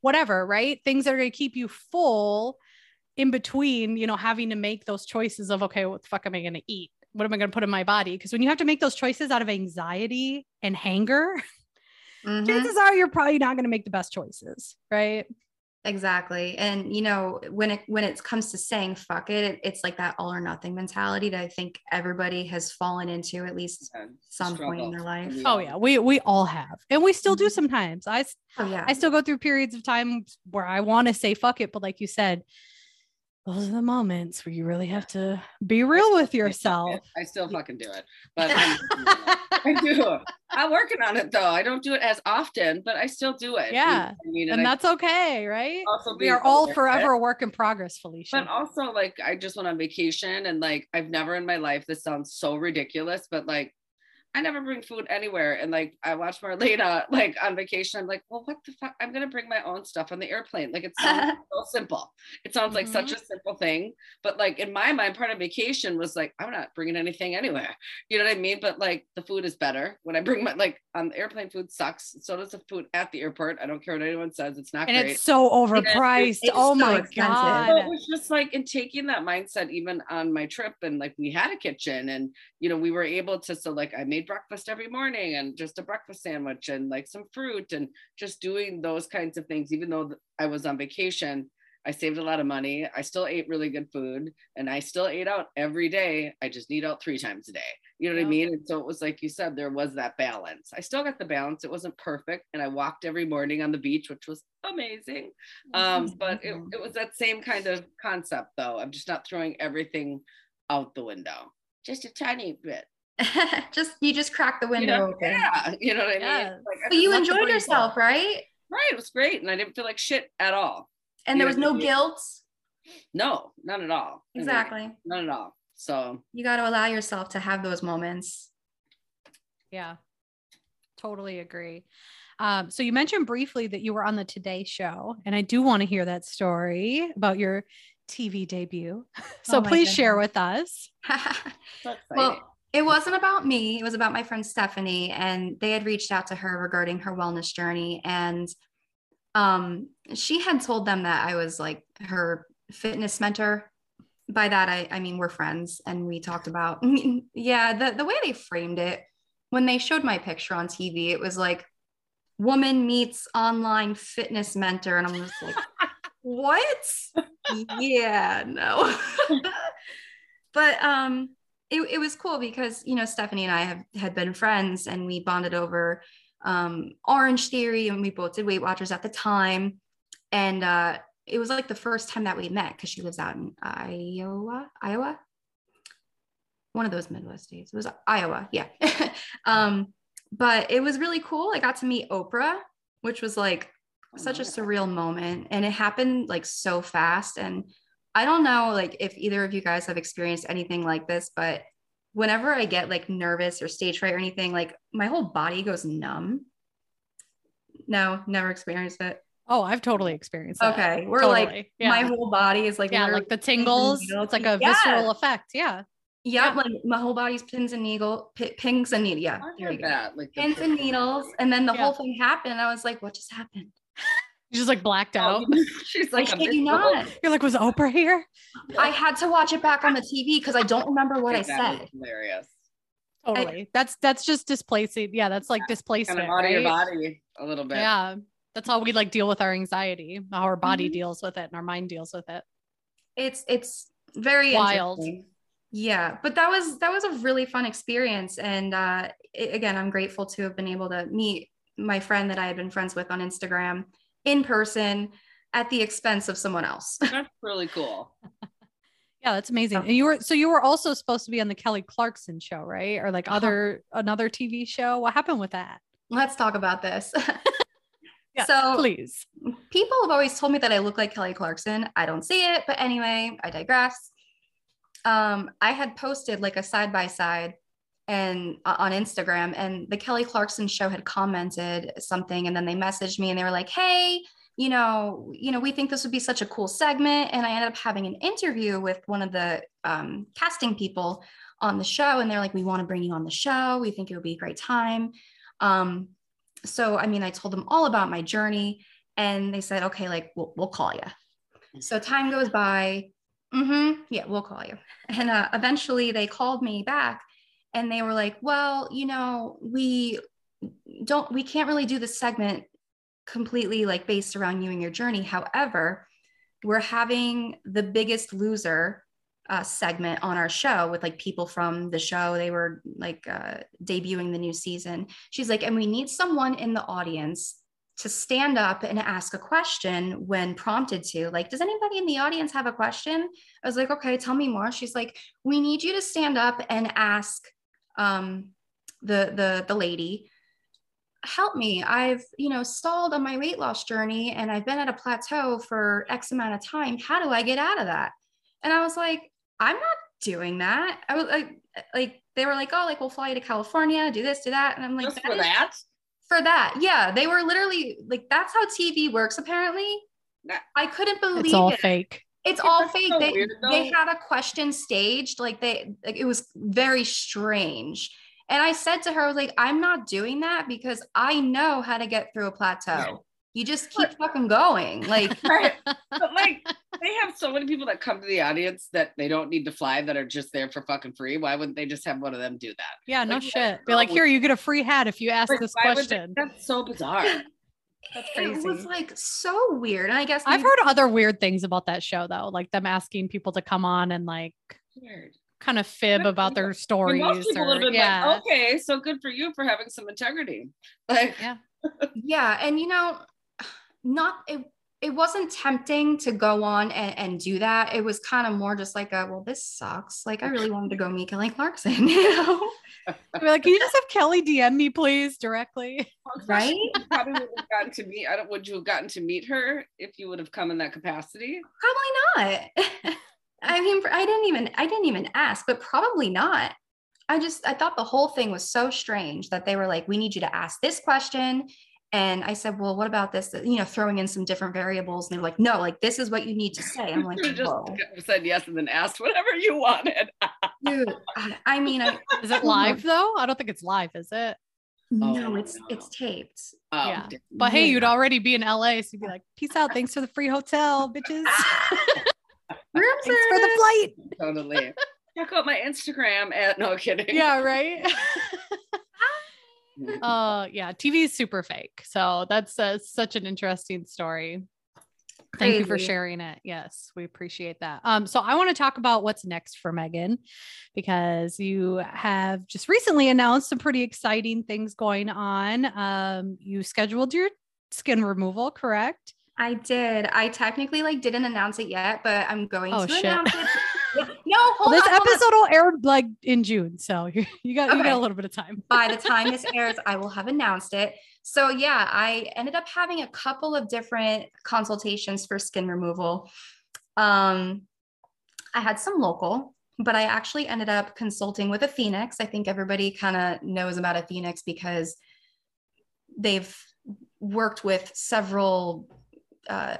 [SPEAKER 1] whatever, right? Things that are going to keep you full in between, you know, having to make those choices of, okay, what the fuck am I going to eat? What am I going to put in my body? Because when you have to make those choices out of anxiety and hanger, mm-hmm. chances are you're probably not going to make the best choices, right?
[SPEAKER 3] Exactly. And you know, when it when it comes to saying fuck it, it it's like that all or nothing mentality that I think everybody has fallen into at least yeah, some point in their life.
[SPEAKER 1] Oh yeah, we we all have. And we still do mm-hmm. sometimes. I oh, yeah. I still go through periods of time where I want to say fuck it, but like you said, those are the moments where you really have to be real with yourself.
[SPEAKER 2] I still fucking do it, but i do. I'm working on it though. I don't do it as often, but I still do it.
[SPEAKER 1] Yeah, I mean, and, and that's I, okay, right? Also, we are all forever a work in progress, Felicia.
[SPEAKER 2] But also, like, I just went on vacation, and like, I've never in my life. This sounds so ridiculous, but like, I never bring food anywhere. And like I watch Marlena like on vacation. I'm like, well, what the fuck? I'm gonna bring my own stuff on the airplane. Like it sounds so simple. It sounds like mm-hmm. such a simple thing. But like in my mind, part of vacation was like, I'm not bringing anything anywhere. You know what I mean? But like the food is better when I bring my like on the airplane food sucks. So does the food at the airport. I don't care what anyone says. It's not
[SPEAKER 1] and
[SPEAKER 2] great.
[SPEAKER 1] it's so overpriced. It's oh so my expensive. god.
[SPEAKER 2] So it was just like in taking that mindset, even on my trip, and like we had a kitchen and you know, we were able to so like I made made breakfast every morning and just a breakfast sandwich and like some fruit and just doing those kinds of things. Even though I was on vacation, I saved a lot of money. I still ate really good food and I still ate out every day. I just eat out three times a day. You know what yeah. I mean? And so it was like you said, there was that balance. I still got the balance. It wasn't perfect. And I walked every morning on the beach, which was amazing. Um, but it, it was that same kind of concept though. I'm just not throwing everything out the window, just a tiny bit.
[SPEAKER 3] just you just cracked the window
[SPEAKER 2] you know,
[SPEAKER 3] open.
[SPEAKER 2] Yeah, you know what I mean.
[SPEAKER 3] Like, but you enjoyed yourself, right?
[SPEAKER 2] Right, it was great, and I didn't feel like shit at all.
[SPEAKER 3] And there was no guilt.
[SPEAKER 2] No, none at all.
[SPEAKER 3] Exactly.
[SPEAKER 2] None at all. So
[SPEAKER 3] you got to allow yourself to have those moments.
[SPEAKER 1] Yeah, totally agree. Um, so you mentioned briefly that you were on the Today Show, and I do want to hear that story about your TV debut. So oh please goodness. share with us.
[SPEAKER 3] well, it wasn't about me. It was about my friend Stephanie, and they had reached out to her regarding her wellness journey. And um, she had told them that I was like her fitness mentor. By that, I, I mean, we're friends, and we talked about, yeah, the, the way they framed it when they showed my picture on TV, it was like woman meets online fitness mentor. And I'm just like, what? yeah, no. but um, it, it was cool because you know stephanie and i have had been friends and we bonded over um, Orangetheory and we both did weight watchers at the time. And uh, it was like the first time that we met because she lives out in iowa iowa? One of those midwest states. It was iowa yeah. Um, but it was really cool. I got to meet oprah which was like such a surreal moment. And it happened like so fast. And I don't know like if either of you guys have experienced anything like this, but whenever I get like nervous or stage fright or anything, like my whole body goes numb. No, never experienced it.
[SPEAKER 1] Oh, I've totally experienced that.
[SPEAKER 3] Okay. We're
[SPEAKER 1] Totally.
[SPEAKER 3] like,
[SPEAKER 1] Yeah.
[SPEAKER 3] my whole body is like,
[SPEAKER 1] yeah, like the tingles. It's like a
[SPEAKER 3] Yeah.
[SPEAKER 1] visceral effect. Yeah.
[SPEAKER 3] Yeah, like my whole body's pins and needle, pi- pings and needles. Yeah,
[SPEAKER 2] I've
[SPEAKER 3] there you go.
[SPEAKER 2] that. Like
[SPEAKER 3] Pins and needles, and then the
[SPEAKER 1] Yeah.
[SPEAKER 3] whole thing happened. And I was like, "What just happened?"
[SPEAKER 1] You just like blacked out.
[SPEAKER 2] Oh, she's like, a
[SPEAKER 3] kid you
[SPEAKER 2] visceral-
[SPEAKER 3] not.
[SPEAKER 1] You're like, was Oprah here?
[SPEAKER 3] I had to watch it back on the TV because I don't remember what I
[SPEAKER 2] That was
[SPEAKER 3] said.
[SPEAKER 2] hilarious.
[SPEAKER 1] Totally. that's that's just displacing. Yeah, that's like
[SPEAKER 2] Kind
[SPEAKER 1] displacement.
[SPEAKER 2] of out of your body a little bit.
[SPEAKER 1] Yeah. That's how we like deal with our anxiety, how our body
[SPEAKER 3] Mhm.
[SPEAKER 1] deals with it and our mind deals with it.
[SPEAKER 3] It's it's very
[SPEAKER 1] Wild.
[SPEAKER 3] Yeah, but that was that was a really fun experience, and uh, i- again, I'm grateful to have been able to meet my friend that I had been friends with on Instagram in person at the expense of someone else.
[SPEAKER 2] That's really cool.
[SPEAKER 1] Yeah, that's amazing.
[SPEAKER 3] Oh.
[SPEAKER 1] And you were so you were also supposed to be on the Kelly Clarkson show, right? Or like other another TV show. What happened with that?
[SPEAKER 3] Let's talk about this.
[SPEAKER 1] Yeah,
[SPEAKER 3] so
[SPEAKER 1] Please.
[SPEAKER 3] people have always told me that I look like Kelly Clarkson. I don't see it, but anyway, I digress. Um, I had posted like a side by side and uh, on Instagram, and the Kelly Clarkson show had commented something, and then they messaged me and they were like, "Hey, you know, you know, we think this would be such a cool segment." And I ended up having an interview with one of the um, casting people on the show, and they're like, "We want to bring you on the show. We think it would be a great time." Um, so, I mean, I told them all about my journey, and they said, "Okay, like we'll, we'll call you." So time goes by. Mm-hmm. Yeah, we'll call you. And uh, eventually, they called me back, and they were like, "Well, you know, we don't, we can't really do the segment completely like based around you and your journey. However, we're having the Biggest Loser." Uh, segment on our show with like people from the show they were like uh, debuting the new season she's like and we need someone in the audience to stand up and ask a question when prompted to like does anybody in the audience have a question i was like okay tell me more she's like we need you to stand up and ask um, the the the lady. Help me i've you know stalled on my weight loss journey and i've been at a plateau for x amount of time. How do i get out of that? And i was like i'm not doing that. I was like like they were like oh like we'll fly you to california do this do that. And i'm like
[SPEAKER 2] Just
[SPEAKER 3] "That
[SPEAKER 2] for
[SPEAKER 3] is
[SPEAKER 2] that.
[SPEAKER 3] for that yeah. They were literally like that's how tv works apparently. I couldn't believe
[SPEAKER 1] It's all
[SPEAKER 3] it.
[SPEAKER 1] fake.
[SPEAKER 3] It's all
[SPEAKER 2] that's
[SPEAKER 3] fake
[SPEAKER 2] so
[SPEAKER 3] they,
[SPEAKER 2] weird,
[SPEAKER 3] they had a question staged like they like it was very strange and i said to her i was like i'm not doing that because i know how to get through a plateau you just keep fucking going like
[SPEAKER 2] Right. But like they have so many people that come to the audience that they don't need to fly that are just there for fucking free. Why wouldn't they just have one of them do that?
[SPEAKER 1] Yeah, no shit. Be like, here, you get a free hat if you ask
[SPEAKER 2] Like,
[SPEAKER 1] this
[SPEAKER 2] why would they-
[SPEAKER 1] question.
[SPEAKER 2] that's so bizarre.
[SPEAKER 1] That's
[SPEAKER 3] it was like so weird and i guess
[SPEAKER 1] I've heard other weird things about that show though, like them asking people to come on and like
[SPEAKER 2] Weird.
[SPEAKER 1] kind of fib about their
[SPEAKER 2] I mean,
[SPEAKER 1] stories.
[SPEAKER 2] most people
[SPEAKER 1] or-
[SPEAKER 2] would have been
[SPEAKER 1] yeah.
[SPEAKER 2] like, okay, so good for you for having some integrity. Like,
[SPEAKER 1] Yeah.
[SPEAKER 3] yeah and you know not it it wasn't tempting to go on and, and do that it was kind of more just like a well this sucks like i really wanted to go meet kelly clarkson you know
[SPEAKER 1] Be like, can you just have Kelly DM me, please, directly?
[SPEAKER 3] right
[SPEAKER 2] probably would have gotten to meet. I don't. Would you have gotten to meet her if you would have come in that capacity?
[SPEAKER 3] probably not i mean i didn't even i didn't even ask but probably not i just i thought the whole thing was so strange that they were like we need you to ask this question and i said well what about this you know throwing in some different variables and they were like no like this is what you need to say i'm like
[SPEAKER 2] You could
[SPEAKER 3] Whoa.
[SPEAKER 2] just said yes and then asked whatever you wanted.
[SPEAKER 3] dude I, I mean i
[SPEAKER 1] Is it live though? I don't think it's live, is it?
[SPEAKER 3] no oh, it's
[SPEAKER 2] no.
[SPEAKER 3] it's taped
[SPEAKER 2] Oh,
[SPEAKER 1] Yeah.
[SPEAKER 2] damn.
[SPEAKER 1] But hey, you'd already be in LA, so you'd be like, peace out. Thanks for the free hotel, bitches.
[SPEAKER 3] room
[SPEAKER 1] Thanks for the flight.
[SPEAKER 2] totally. Check out my Instagram. At, no kidding.
[SPEAKER 1] Yeah, right.
[SPEAKER 2] Mhm.
[SPEAKER 1] uh yeah, TV is super fake. So that's uh, such an interesting story. Thank you for sharing it. Yes, we appreciate that. Um, so I want to talk about what's next for Megan because you have just recently announced some pretty exciting things going on. Um, you scheduled your skin removal, correct?
[SPEAKER 3] I did. I technically like didn't announce it yet, but I'm going
[SPEAKER 1] Oh,
[SPEAKER 3] to
[SPEAKER 1] shit.
[SPEAKER 3] announce it. no,
[SPEAKER 1] Well, this
[SPEAKER 3] on, hold on.
[SPEAKER 1] episode will air like in June, so you, you got you got a little bit of time.
[SPEAKER 3] By the time this airs, I will have announced it. So yeah, I ended up having a couple of different consultations for skin removal. Um, I had some local, but I actually ended up consulting with Athenix. I think everybody kind of knows about Athenix because they've worked with several uh,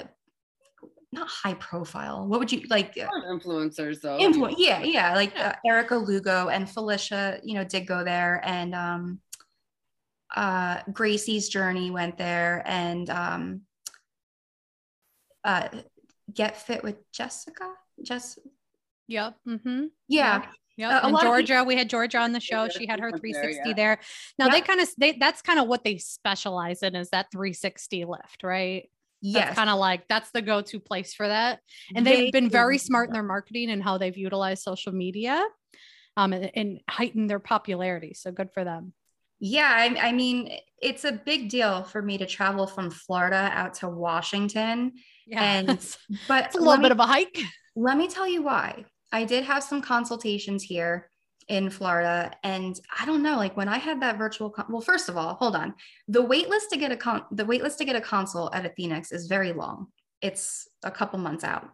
[SPEAKER 3] not high profile. What would you like? Uh,
[SPEAKER 2] influencers though.
[SPEAKER 3] Influ- yeah, yeah. Like uh, Erica Lugo and Felicia, you know, did go there, and um, uh, Gracie's journey went there, and um, uh, Get Fit with Jessica. Jess.
[SPEAKER 1] Yep. Mm-hmm.
[SPEAKER 3] Yeah.
[SPEAKER 1] Yeah, uh, and Georgia, people- we had Georgia on the show. She had her 360 there. Yeah. there. Now they kind of they that's kind of what they specialize in is that 360 lift, right? Yes. kind of like that's the go-to place for that. And they've been very smart in their marketing and how they've utilized social media um, and, and heightened their popularity. So good for them.
[SPEAKER 3] Yeah, I, I, mean, it's a big deal for me to travel from Florida out to Washington. Yeah, and but
[SPEAKER 1] it's a little bit of a hike.
[SPEAKER 3] Let me tell you why. I did have some consultations here in Florida. And I don't know, like when I had that virtual, con- well, first of all, hold on. The wait list to get a con- the wait list to get a consult at Athenix is very long. It's a couple months out.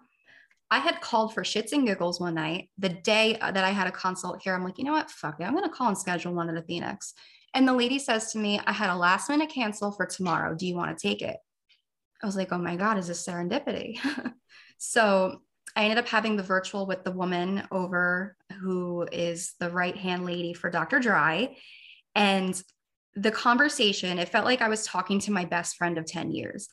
[SPEAKER 3] I had called for shits and giggles one night, the day uh, that I had a consult here. I'm like, you know what? Fuck it. I'm going to call and schedule one at Athenix. And the lady says to me, I had a last minute cancel for tomorrow. Do you want to take it? I was like, oh my God, is this serendipity? so I ended up having the virtual with the woman over who is the right hand lady for Dr. Dry. And the conversation, it felt like I was talking to my best friend of 10 years.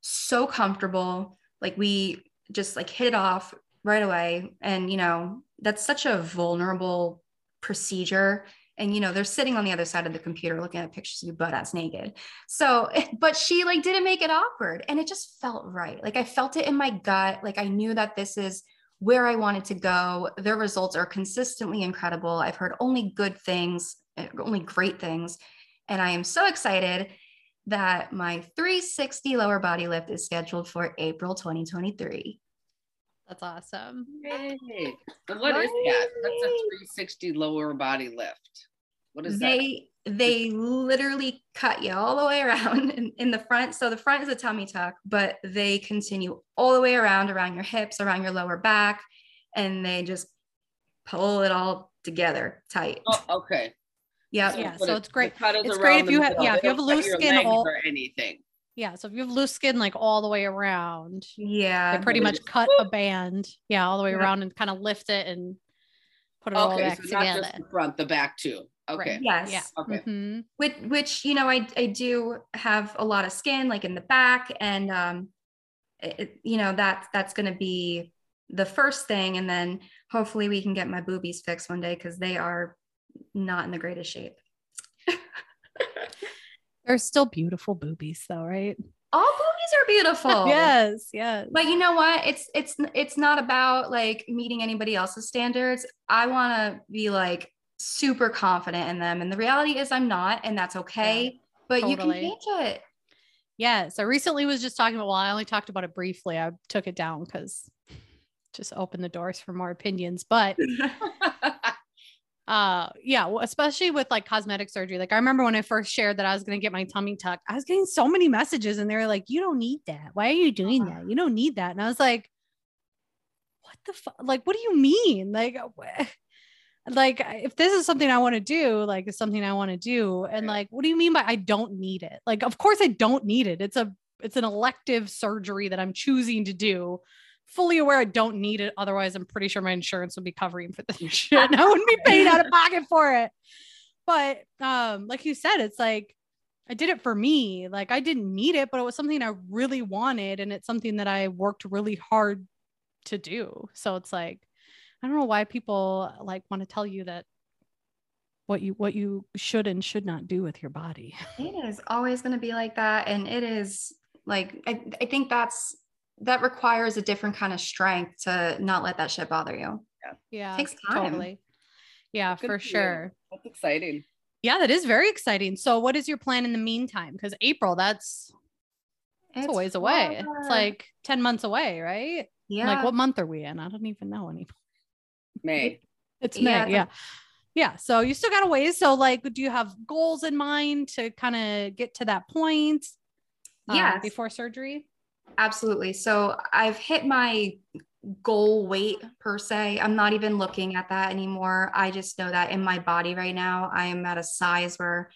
[SPEAKER 3] So comfortable. Like we just like hit it off right away. And, you know, that's such a vulnerable procedure and you know they're sitting on the other side of the computer looking at pictures of you butt ass naked. So but she like didn't make it awkward and it just felt right. Like i felt it in my gut. Like i knew that this is where i wanted to go. Their results are consistently incredible. I've heard only good things eh, only great things and i am so excited that my 360 lower body lift is scheduled for april 2023
[SPEAKER 1] that's awesome.
[SPEAKER 2] Yay. what is that? That's a 360 lower body lift. What is
[SPEAKER 3] they, that? They they literally cut you all the way around in, in the front. So the front is a tummy tuck, but they continue all the way around, around your hips, around your lower back, and they just pull it all together tight.
[SPEAKER 2] Oh, okay.
[SPEAKER 3] Yeah.
[SPEAKER 1] So yeah. So it's great. It's great if you have, yeah, if you have loose skin
[SPEAKER 2] or anything.
[SPEAKER 1] Yeah. So if you have loose skin like all the way around,
[SPEAKER 3] yeah,
[SPEAKER 1] they pretty much cut a band, yeah, all the way yeah. around and kind of lift it and put it okay, all back so together. Not just
[SPEAKER 2] the front, the back too. Okay. Right.
[SPEAKER 3] Yes.
[SPEAKER 1] Yeah.
[SPEAKER 2] Okay.
[SPEAKER 3] Mm-hmm. Which, which you know, I I do have a lot of skin like in the back, and um, it, you know that that's going to be the first thing, and then hopefully we can get my boobies fixed one day because they are not in the greatest shape.
[SPEAKER 1] They're still beautiful boobies though, right?
[SPEAKER 3] All boobies are beautiful.
[SPEAKER 1] yes, yes.
[SPEAKER 3] But you know what? It's it's it's not about like meeting anybody else's standards. I want to be like super confident in them and the reality is I'm not and that's okay. Yeah, but totally. you can change it.
[SPEAKER 1] Yeah. So recently was just talking about well, I only talked about it briefly. I took it down cuz just open the doors for more opinions, but uh yeah especially with like cosmetic surgery like i remember when i first shared that i was going to get my tummy tuck i was getting so many messages and they were like you don't need that. Why are you doing uh-huh. that? You don't need that. And i was like what the fuck like what do you mean? Like what? like if this is something i want to do like it's something i want to do. And like what do you mean by i don't need it? Like of course i don't need it. It's a it's an elective surgery that i'm choosing to do fully aware I don't need it. Otherwise, I'm pretty sure my insurance would be covering for this shit. And I wouldn't be paying out of pocket for it. But um, like you said, it's like I did it for me. Like I didn't need it, but it was something I really wanted. And it's something that I worked really hard to do. So it's like, I don't know why people like want to tell you that what you what you should and should not do with your body.
[SPEAKER 3] It is always going to be like that. And it is like I, I think that's that requires a different kind of strength to not let that shit bother you.
[SPEAKER 1] Yeah. Yeah. It takes time. Totally. Yeah, Good for sure.
[SPEAKER 2] That's exciting.
[SPEAKER 1] Yeah, that is very exciting. So what is your plan in the meantime? Because April, that's it's a ways far. away. It's like 10 months away, right?
[SPEAKER 3] Yeah.
[SPEAKER 1] Like what month are we in? I don't even know anymore.
[SPEAKER 2] May.
[SPEAKER 1] It's May. Yeah. yeah. Yeah. So you still got a ways. So like, do you have goals in mind to kind of get to that point?
[SPEAKER 3] Yeah.
[SPEAKER 1] Uh, before surgery?
[SPEAKER 3] Absolutely. So I've hit my goal weight per se. I'm not even looking at that anymore. I just know that in my body right now, I am at a size where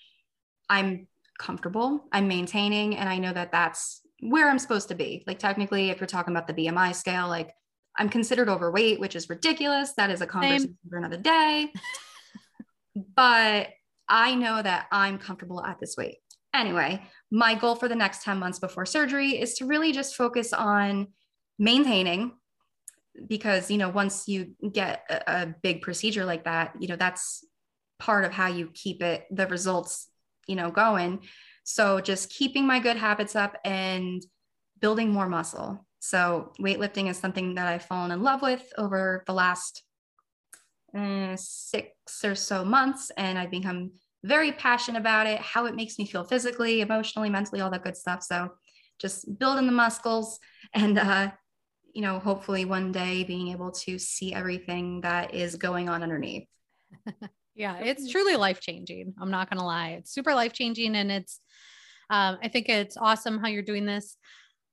[SPEAKER 3] I'm comfortable, I'm maintaining, and I know that that's where I'm supposed to be. Like technically, if you're talking about the BMI scale, like I'm considered overweight, which is ridiculous. That is a conversation Same. for another day. but I know that I'm comfortable at this weight. Anyway, my goal for the next 10 months before surgery is to really just focus on maintaining because you know once you get a, a big procedure like that you know that's part of how you keep it the results you know going. So just keeping my good habits up and building more muscle. So weightlifting is something that i've fallen in love with over the last uh, six or so months and i've become very passionate about it how it makes me feel physically emotionally mentally all that good stuff. So just building the muscles and uh, you know hopefully one day being able to see everything that is going on underneath.
[SPEAKER 1] Yeah it's truly life changing i'm not gonna lie. It's super life changing and it's um, i think it's awesome how you're doing this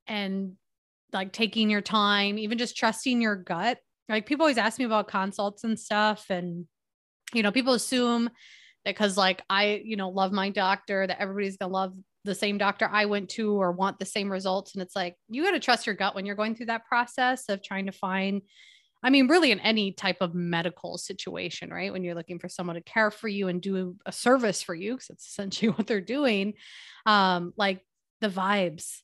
[SPEAKER 1] and like taking your time even just trusting your gut. Like people always ask me about consults and stuff and you know people assume because like i you know love my doctor that everybody's gonna love the same doctor I went to or want the same results. And it's like, you got to trust your gut when you're going through that process of trying to find, I mean, really in any type of medical situation, right? When you're looking for someone to care for you and do a service for you, because it's essentially what they're doing. Um, like the vibes,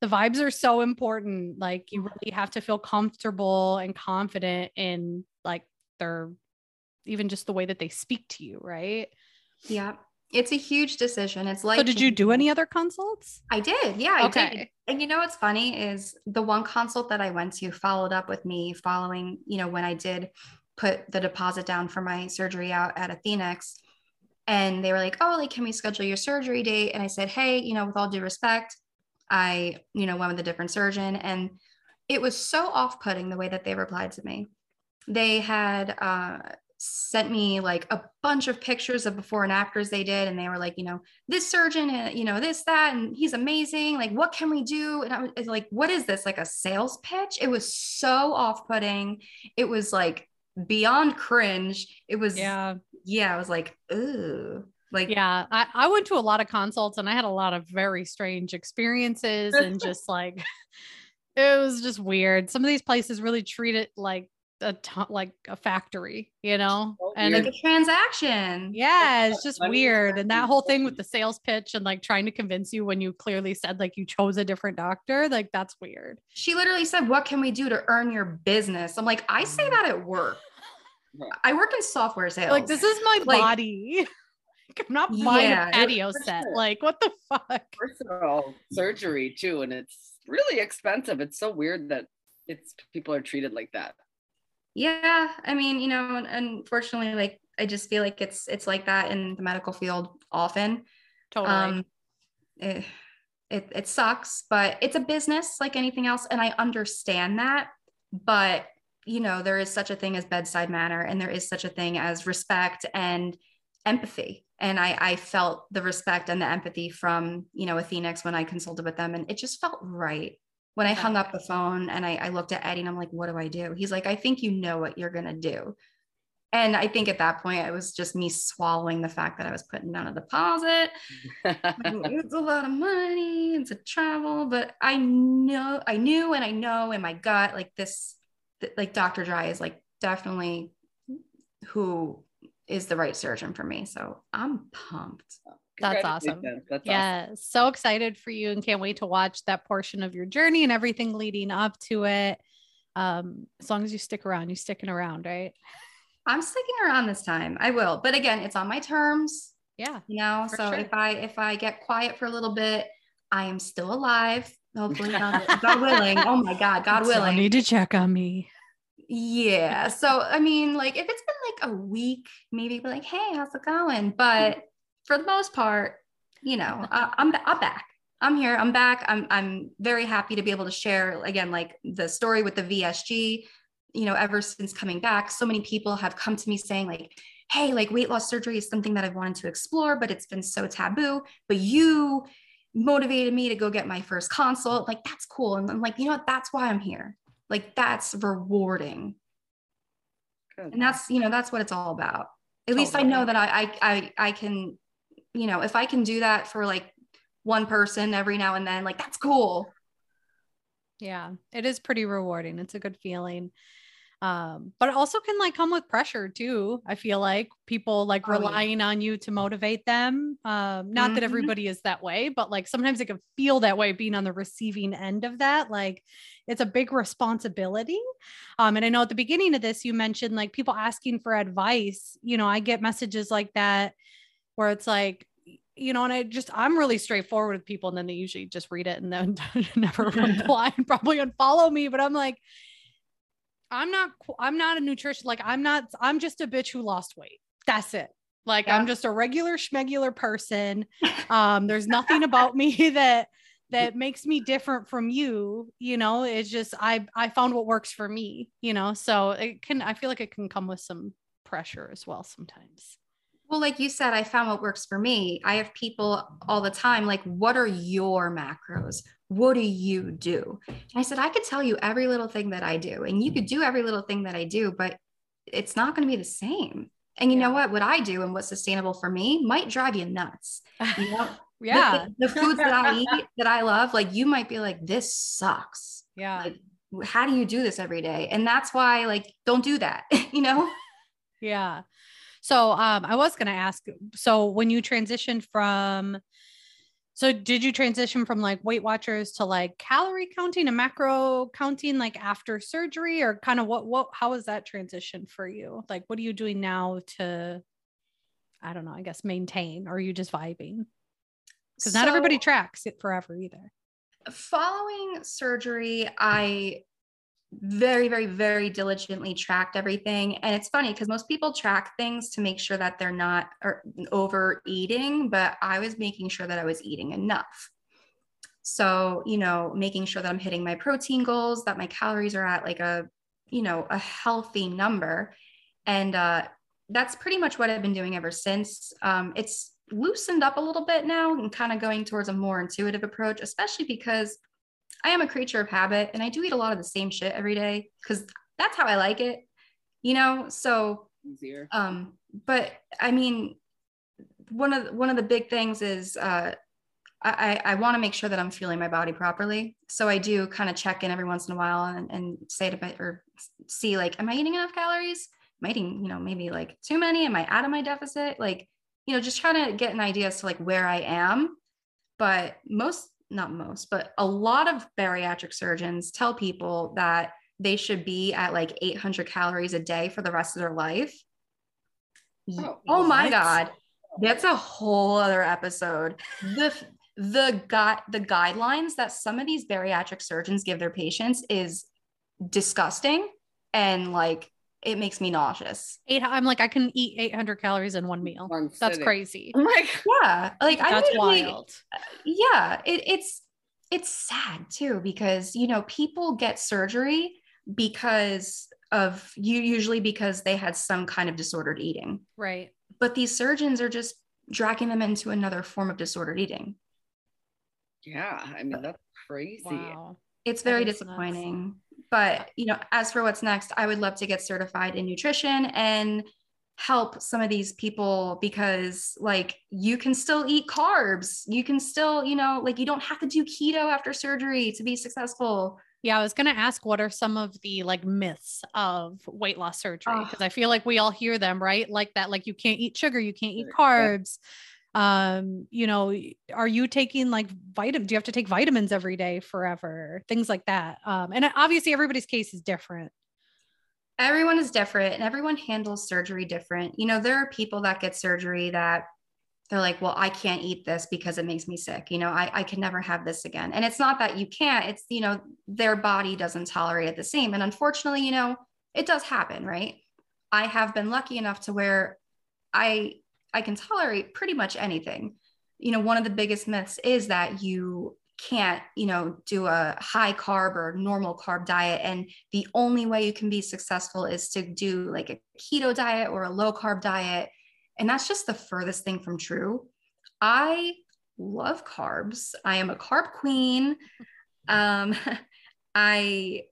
[SPEAKER 1] the vibes are so important. Like you really have to feel comfortable and confident in like their, even just the way that they speak to you, right?
[SPEAKER 3] Yeah it's a huge decision. It's like
[SPEAKER 1] So did you do any other consults?
[SPEAKER 3] I did. Yeah, I okay. did. And you know what's funny is the one consult that I went to followed up with me following, you know, when I did put the deposit down for my surgery out at Athenix. And they were like, "Oh, like can we schedule your surgery date?" And I said, "Hey, you know, with all due respect, I, you know, went with a different surgeon and it was so off-putting the way that they replied to me. They had uh sent me like a bunch of pictures of before and afters they did and they were like you know this surgeon uh, you know this that and he's amazing like what can we do? And i was like what is this like a sales pitch? It was so off-putting. It was like beyond cringe. It was yeah. yeah i was like ooh like
[SPEAKER 1] yeah I, I went to a lot of consults and i had a lot of very strange experiences and just like it was just weird. Some of these places really treat it like a t- like a factory, you know,
[SPEAKER 3] so and like a transaction.
[SPEAKER 1] Yeah, it's just weird. And that whole thing with the sales pitch and like trying to convince you when you clearly said like you chose a different doctor, like that's weird.
[SPEAKER 3] She literally said, "What can we do to earn your business?" I'm like, I say mm. that at work. I work in software sales.
[SPEAKER 1] Like this is my like, body. I'm not buying yeah, a patio set. Like what the fuck?
[SPEAKER 2] Personal surgery too, and it's really expensive. It's so weird that it's people are treated like that
[SPEAKER 3] yeah i mean you know unfortunately like i just feel like it's it's like that in the medical field often.
[SPEAKER 1] Totally. Um
[SPEAKER 3] it, it, it sucks but it's a business like anything else and i understand that but you know there is such a thing as bedside manner and there is such a thing as respect and empathy. And I, I felt the respect and the empathy from you know Athenix when I consulted with them and it just felt right when I hung up the phone and I, I looked at Eddie and I'm like, what do I do? He's like, I think you know what you're going to do. And I think at that point, it was just me swallowing the fact that I was putting down a deposit. it's a lot of money, it's a travel, but I know, I knew, and I know in my gut, like this, like Dr. Dry is like definitely who is the right surgeon for me. So I'm pumped.
[SPEAKER 1] That's awesome. That's yeah, awesome. so excited for you and can't wait to watch that portion of your journey and everything leading up to it. Um, as long as you stick around, you sticking around, right?
[SPEAKER 3] I'm sticking around this time. I will. But again, it's on my terms.
[SPEAKER 1] Yeah.
[SPEAKER 3] You know, so sure. if I if I get quiet for a little bit, I am still alive. Hopefully, God, God willing. Oh my God, God willing.
[SPEAKER 1] I need to check on me.
[SPEAKER 3] Yeah. So I mean, like if it's been like a week, maybe be like, hey, how's it going? But for the most part, you know, uh, I'm I'm back. I'm here. I'm back. I'm I'm very happy to be able to share again, like the story with the VSG. You know, ever since coming back, so many people have come to me saying like, "Hey, like weight loss surgery is something that I've wanted to explore, but it's been so taboo." But you motivated me to go get my first consult. Like that's cool, and I'm like, you know what? That's why I'm here. Like that's rewarding. Good. And that's you know that's what it's all about. At totally. least I know that I I I, I can you know, if I can do that for like one person every now and then, like that's cool.
[SPEAKER 1] Yeah, it is pretty rewarding. It's a good feeling. Um, but it also can like come with pressure too. I feel like people like oh, relying on you to motivate them. Um, not mm-hmm. that everybody is that way, but like sometimes it can feel that way being on the receiving end of that. Like it's a big responsibility. Um, and I know at the beginning of this, you mentioned like people asking for advice. You know, I get messages like that where it's like, you know, and I just I'm really straightforward with people, and then they usually just read it and then never reply and probably unfollow me. But I'm like, I'm not I'm not a nutrition like I'm not I'm just a bitch who lost weight. That's it. Like yeah. I'm just a regular schmegular person. Um, there's nothing about me that that makes me different from you. You know, it's just I I found what works for me. You know, so it can I feel like it can come with some pressure as well sometimes.
[SPEAKER 3] Well, like you said, I found what works for me. I have people all the time like, what are your macros? What do you do? And I said, I could tell you every little thing that I do, and you could do every little thing that I do, but it's not going to be the same. And you yeah. know what? What I do and what's sustainable for me might drive you nuts. You know?
[SPEAKER 1] yeah.
[SPEAKER 3] The, the, foods that I eat that I love, like you might be like, this sucks.
[SPEAKER 1] Yeah.
[SPEAKER 3] Like, how do you do this every day? And that's why, like, don't do that, you know?
[SPEAKER 1] Yeah. So um, I was going to ask. So when you transitioned from, so did you transition from like Weight Watchers to like calorie counting and macro counting like after surgery, or kind of what what how was that transition for you? Like, what are you doing now to, I don't know, I guess maintain, or are you just vibing? Because so, not everybody tracks it forever either.
[SPEAKER 3] Following surgery, I very very very diligently tracked everything. And it's funny because most people track things to make sure that they're not overeating but i was making sure that i was eating enough. So you know making sure that i'm hitting my protein goals that my calories are at like a you know a healthy number. And uh, that's pretty much what i've been doing ever since. Um, it's loosened up a little bit now and kind of going towards a more intuitive approach especially because I am a creature of habit and I do eat a lot of the same shit every day because that's how I like it, you know? So
[SPEAKER 2] easier.
[SPEAKER 3] Um, but I mean, one of one of the big things is uh, I, I want to make sure that I'm fueling my body properly. So I do kind of check in every once in a while and, and say to my, or see like, am I eating enough calories? Am I eating, you know, maybe like too many? Am I out of my deficit? Like, you know, just trying to get an idea as to like where I am. But most not most, but a lot of bariatric surgeons tell people that they should be at like 800 calories a day for the rest of their life. Oh, oh my God. That's a whole other episode. The the gu- the guidelines that some of these bariatric surgeons give their patients is disgusting and like it makes me nauseous.
[SPEAKER 1] Eight, I'm like, I can eat 800 calories in one meal. One That's crazy.
[SPEAKER 3] Oh I'm like, yeah, like
[SPEAKER 1] That's I wild.
[SPEAKER 3] Yeah, it, it's it's sad too because you know people get surgery because of you usually because they had some kind of disordered eating.
[SPEAKER 1] Right.
[SPEAKER 3] But these surgeons are just dragging them into another form of disordered eating.
[SPEAKER 2] Yeah, I mean that's crazy.
[SPEAKER 3] Wow. It's very disappointing. Nuts but you know as for what's next i would love to get certified in nutrition and help some of these people because like you can still eat carbs. You can still you know like you don't have to do keto after surgery to be successful.
[SPEAKER 1] Yeah i was going to ask what are some of the like myths of weight loss surgery? Because i feel like we all hear them right? Like that like you can't eat sugar you can't eat carbs yeah um you know are you taking like vitamin do you have to take vitamins every day forever? Things like that. Um and obviously everybody's case is different.
[SPEAKER 3] Everyone is different and everyone handles surgery different. You know there are people that get surgery that they're like well i can't eat this because it makes me sick. You know i, I can never have this again. And it's not that you can't it's you know their body doesn't tolerate it the same. And unfortunately you know it does happen right? I have been lucky enough to where i I can tolerate pretty much anything. You know, one of the biggest myths is that you can't, you know, do a high carb or normal carb diet. And the only way you can be successful is to do like a keto diet or a low carb diet. And that's just the furthest thing from true. I love carbs. I am a carb queen. Um, I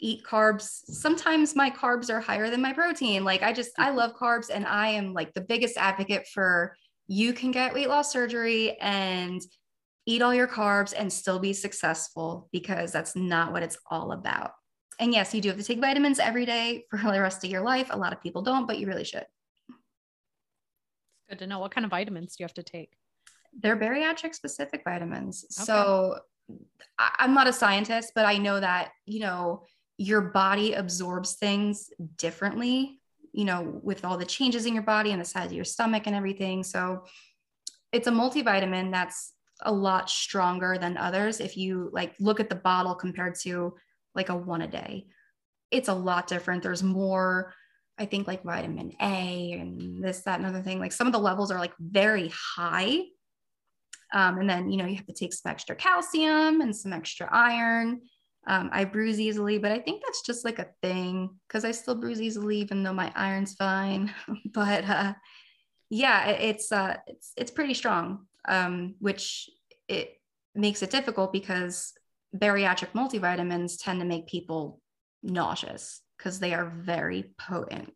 [SPEAKER 3] eat carbs. Sometimes my carbs are higher than my protein. Like I just, I mm-hmm. love carbs and I am like the biggest advocate for you can get weight loss surgery and eat all your carbs and still be successful because that's not what it's all about. And yes, you do have to take vitamins every day for the rest of your life. A lot of people don't, but you really should.
[SPEAKER 1] It's Good to know. What kind of vitamins do you have to take?
[SPEAKER 3] They're bariatric specific vitamins. Okay. So I'm not a scientist, but I know that, you know, your body absorbs things differently, you know, with all the changes in your body and the size of your stomach and everything. So it's a multivitamin that's a lot stronger than others. If you like look at the bottle compared to like a one a day, it's a lot different. There's more, I think, like vitamin A and this, that, and other thing. Like some of the levels are like very high. Um, and then, you know, you have to take some extra calcium and some extra iron. Um, I bruise easily, but I think that's just like a thing because I still bruise easily, even though my iron's fine. but uh, yeah, it's uh, it's it's pretty strong, um, which it makes it difficult because bariatric multivitamins tend to make people nauseous because they are very potent.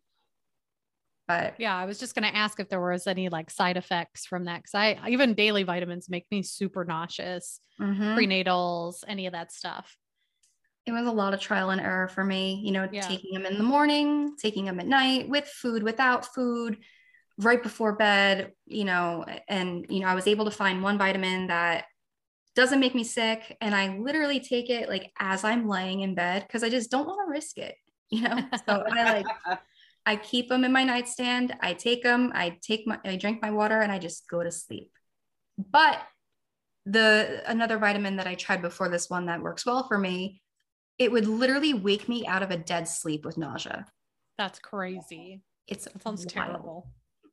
[SPEAKER 3] But
[SPEAKER 1] yeah, I was just going to ask if there was any like side effects from that because I even daily vitamins make me super nauseous, mm-hmm. prenatals, any of that stuff.
[SPEAKER 3] It was a lot of trial and error for me, you know, yeah. taking them in the morning, taking them at night, with food, without food, right before bed, you know, and, you know, I was able to find one vitamin that doesn't make me sick. And I literally take it like as I'm laying in bed because I just don't want to risk it, you know? So I like, I keep them in my nightstand. I take them, I take my, I drink my water and I just go to sleep. But the another vitamin that I tried before this one that works well for me, it would literally wake me out of a dead sleep with nausea.
[SPEAKER 1] That's crazy.
[SPEAKER 3] It's
[SPEAKER 1] that sounds wild. terrible.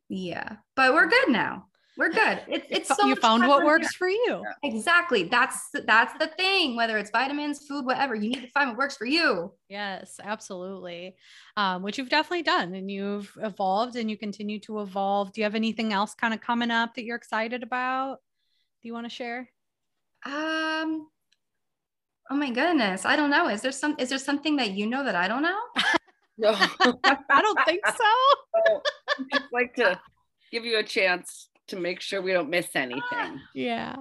[SPEAKER 3] Yeah, but we're good now. We're good. It's it's so
[SPEAKER 1] you found what works for you.
[SPEAKER 3] Exactly. That's that's the thing. Whether it's vitamins, food, whatever, you need to find what works for you.
[SPEAKER 1] Yes, absolutely. Um, which you've definitely done, and you've evolved, and you continue to evolve. Do you have anything else kind of coming up that you're excited about? Do you want to share?
[SPEAKER 3] Um. Oh my goodness, I don't know. Is there some? Is there something that you know that I don't know?
[SPEAKER 2] No,
[SPEAKER 1] I don't think so.
[SPEAKER 2] I'd like to give you a chance to make sure we don't miss anything.
[SPEAKER 1] Yeah.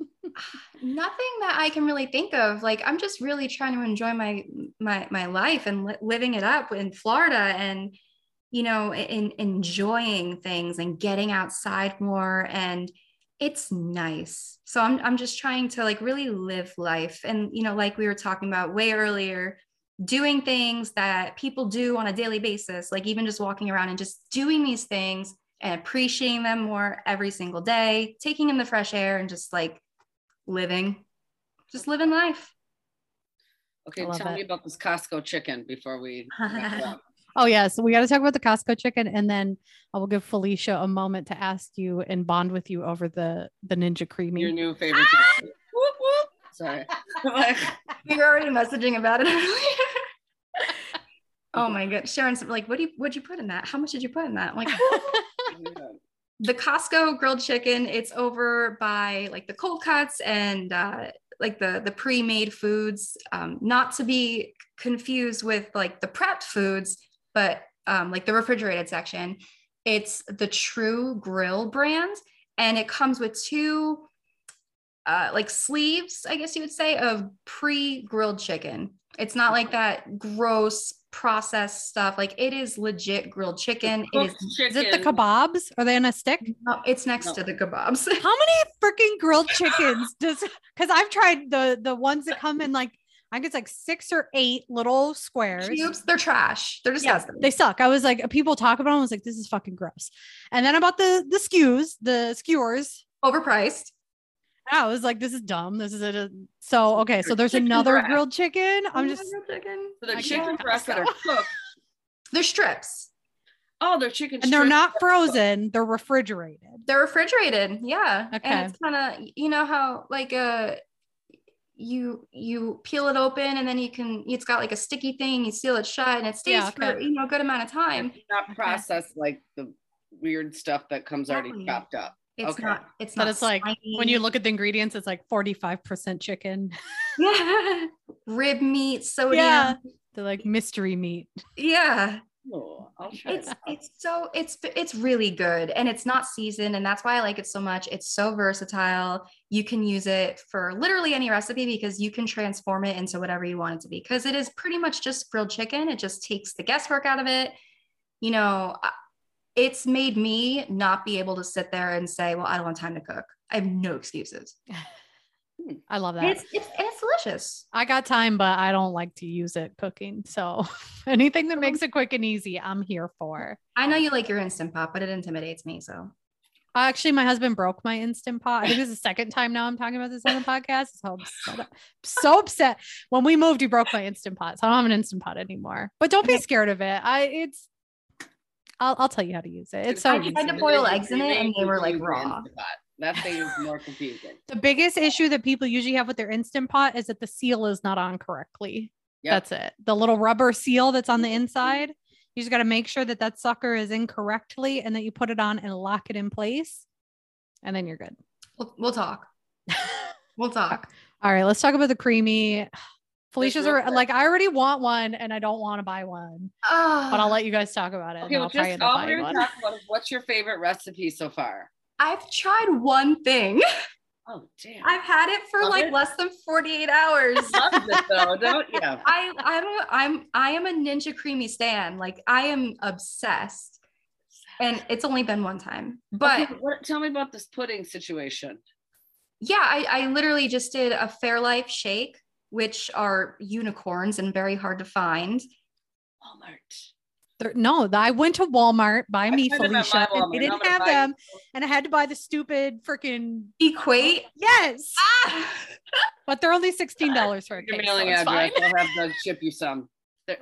[SPEAKER 3] Nothing that I can really think of. Like I'm just really trying to enjoy my my my life and li- living it up in Florida and you know in, enjoying things and getting outside more and it's nice. So I'm I'm just trying to like really live life and you know like we were talking about way earlier doing things that people do on a daily basis, like even just walking around and just doing these things and appreciating them more every single day, taking in the fresh air and just like living, just living life.
[SPEAKER 2] Okay, tell it. me about this Costco chicken before we.
[SPEAKER 1] Oh yeah, so we got to talk about the Costco chicken, and then I will give Felicia a moment to ask you and bond with you over the the Ninja Creami.
[SPEAKER 2] Your new favorite. Ah! whoop, whoop. Sorry.
[SPEAKER 3] we were already messaging about it earlier. oh my god, Sharon's like, what do you what'd you put in that? How much did you put in that? I'm like, the Costco grilled chicken. It's over by like the cold cuts and uh, like the the pre-made foods. Um, not to be confused with like the prepped foods, but um, like the refrigerated section. It's the True Grill brand, and it comes with two uh, like sleeves, I guess you would say, of pre-grilled chicken. It's not like that gross processed stuff. Like it is legit grilled chicken. It is,
[SPEAKER 1] chicken. is it the kebabs? Are they on a stick?
[SPEAKER 3] No, it's next no. to the kebabs.
[SPEAKER 1] How many freaking grilled chickens does because I've tried the the ones that come in like I think it's like six or eight little squares.
[SPEAKER 3] Cubes, they're trash. They're disgusting.
[SPEAKER 1] Yeah, they suck. I was like, people talk about them. I was like, this is fucking gross. And then about the the skews, the skewers,
[SPEAKER 3] overpriced.
[SPEAKER 1] I was like, this is dumb. This is a so okay. So there's another breast. grilled chicken. I'm just
[SPEAKER 3] chicken.
[SPEAKER 2] So the chicken breasts that are cooked.
[SPEAKER 3] They're strips.
[SPEAKER 2] Oh, they're chicken.
[SPEAKER 1] And they're not frozen. They're refrigerated.
[SPEAKER 3] They're refrigerated. Yeah. Okay. And it's kind of you know how like a uh, you you peel it open and then you can it's got like a sticky thing you seal it shut and it stays yeah, okay. for you know a good amount of time
[SPEAKER 2] it's not processed okay. like the weird stuff that comes already chopped up
[SPEAKER 3] it's okay. not, it's
[SPEAKER 1] but
[SPEAKER 3] not
[SPEAKER 1] it's slimy. like when you look at the ingredients, it's like 45% chicken.
[SPEAKER 3] yeah. Rib meat, sodium.
[SPEAKER 1] Yeah. They're like mystery meat.
[SPEAKER 3] Yeah.
[SPEAKER 2] Oh, I'll
[SPEAKER 3] try it's it's so it's it's really good and it's not seasoned and that's why I like it so much. It's so versatile. You can use it for literally any recipe because you can transform it into whatever you want it to be because it is pretty much just grilled chicken. It just takes the guesswork out of it. You know, it's made me not be able to sit there and say, "Well, I don't have time to cook." I have no excuses. Hmm.
[SPEAKER 1] I love that.
[SPEAKER 3] It's, it's it's delicious.
[SPEAKER 1] I got time, but I don't like to use it cooking. So anything that um, makes it quick and easy, I'm here for.
[SPEAKER 3] I know you like your instant pot, but it intimidates me. So
[SPEAKER 1] actually, my husband broke my instant pot. I think this is the second time now I'm talking about this on the podcast. So upset. so upset. When we moved, he broke my instant pot. So I don't have an instant pot anymore. But don't be scared of it. I it's I'll, I'll tell you how to use it. It's so
[SPEAKER 3] I tried to boil eggs in it and they were like raw.
[SPEAKER 2] That thing is more confusing.
[SPEAKER 1] The biggest issue that people usually have with their instant pot is that the seal is not on correctly. Yep. That's it. The little rubber seal that's on the inside. You just got to make sure that that sucker is in correctly and that you put it on and lock it in place. And then you're good.
[SPEAKER 3] We'll, we'll talk. we'll talk.
[SPEAKER 1] All right. Let's talk about the CREAMi. Felicia's are like, I already want one and I don't want to buy one. Uh, but I'll let you guys talk about it.
[SPEAKER 2] Okay, well, just all we're talk about is what's your favorite recipe so far?
[SPEAKER 3] I've tried one thing.
[SPEAKER 2] Oh damn!
[SPEAKER 3] I've had it for Love like it? less than 48 hours.
[SPEAKER 2] Love it though, don't you?
[SPEAKER 3] I I'm a, I'm I am a Ninja CREAMi stan. Like I am obsessed, and it's only been one time. But okay,
[SPEAKER 2] what, tell me about this pudding situation.
[SPEAKER 3] Yeah, I I literally just did a Fairlife shake, which are unicorns and very hard to find.
[SPEAKER 2] Walmart.
[SPEAKER 1] There, no, I went to Walmart by me, Felicia. And they didn't have them, and I had to buy the stupid freaking
[SPEAKER 3] equate.
[SPEAKER 1] Yes, ah! but they're only sixteen dollars for a
[SPEAKER 2] Your mailing so address. I'll have to ship you some.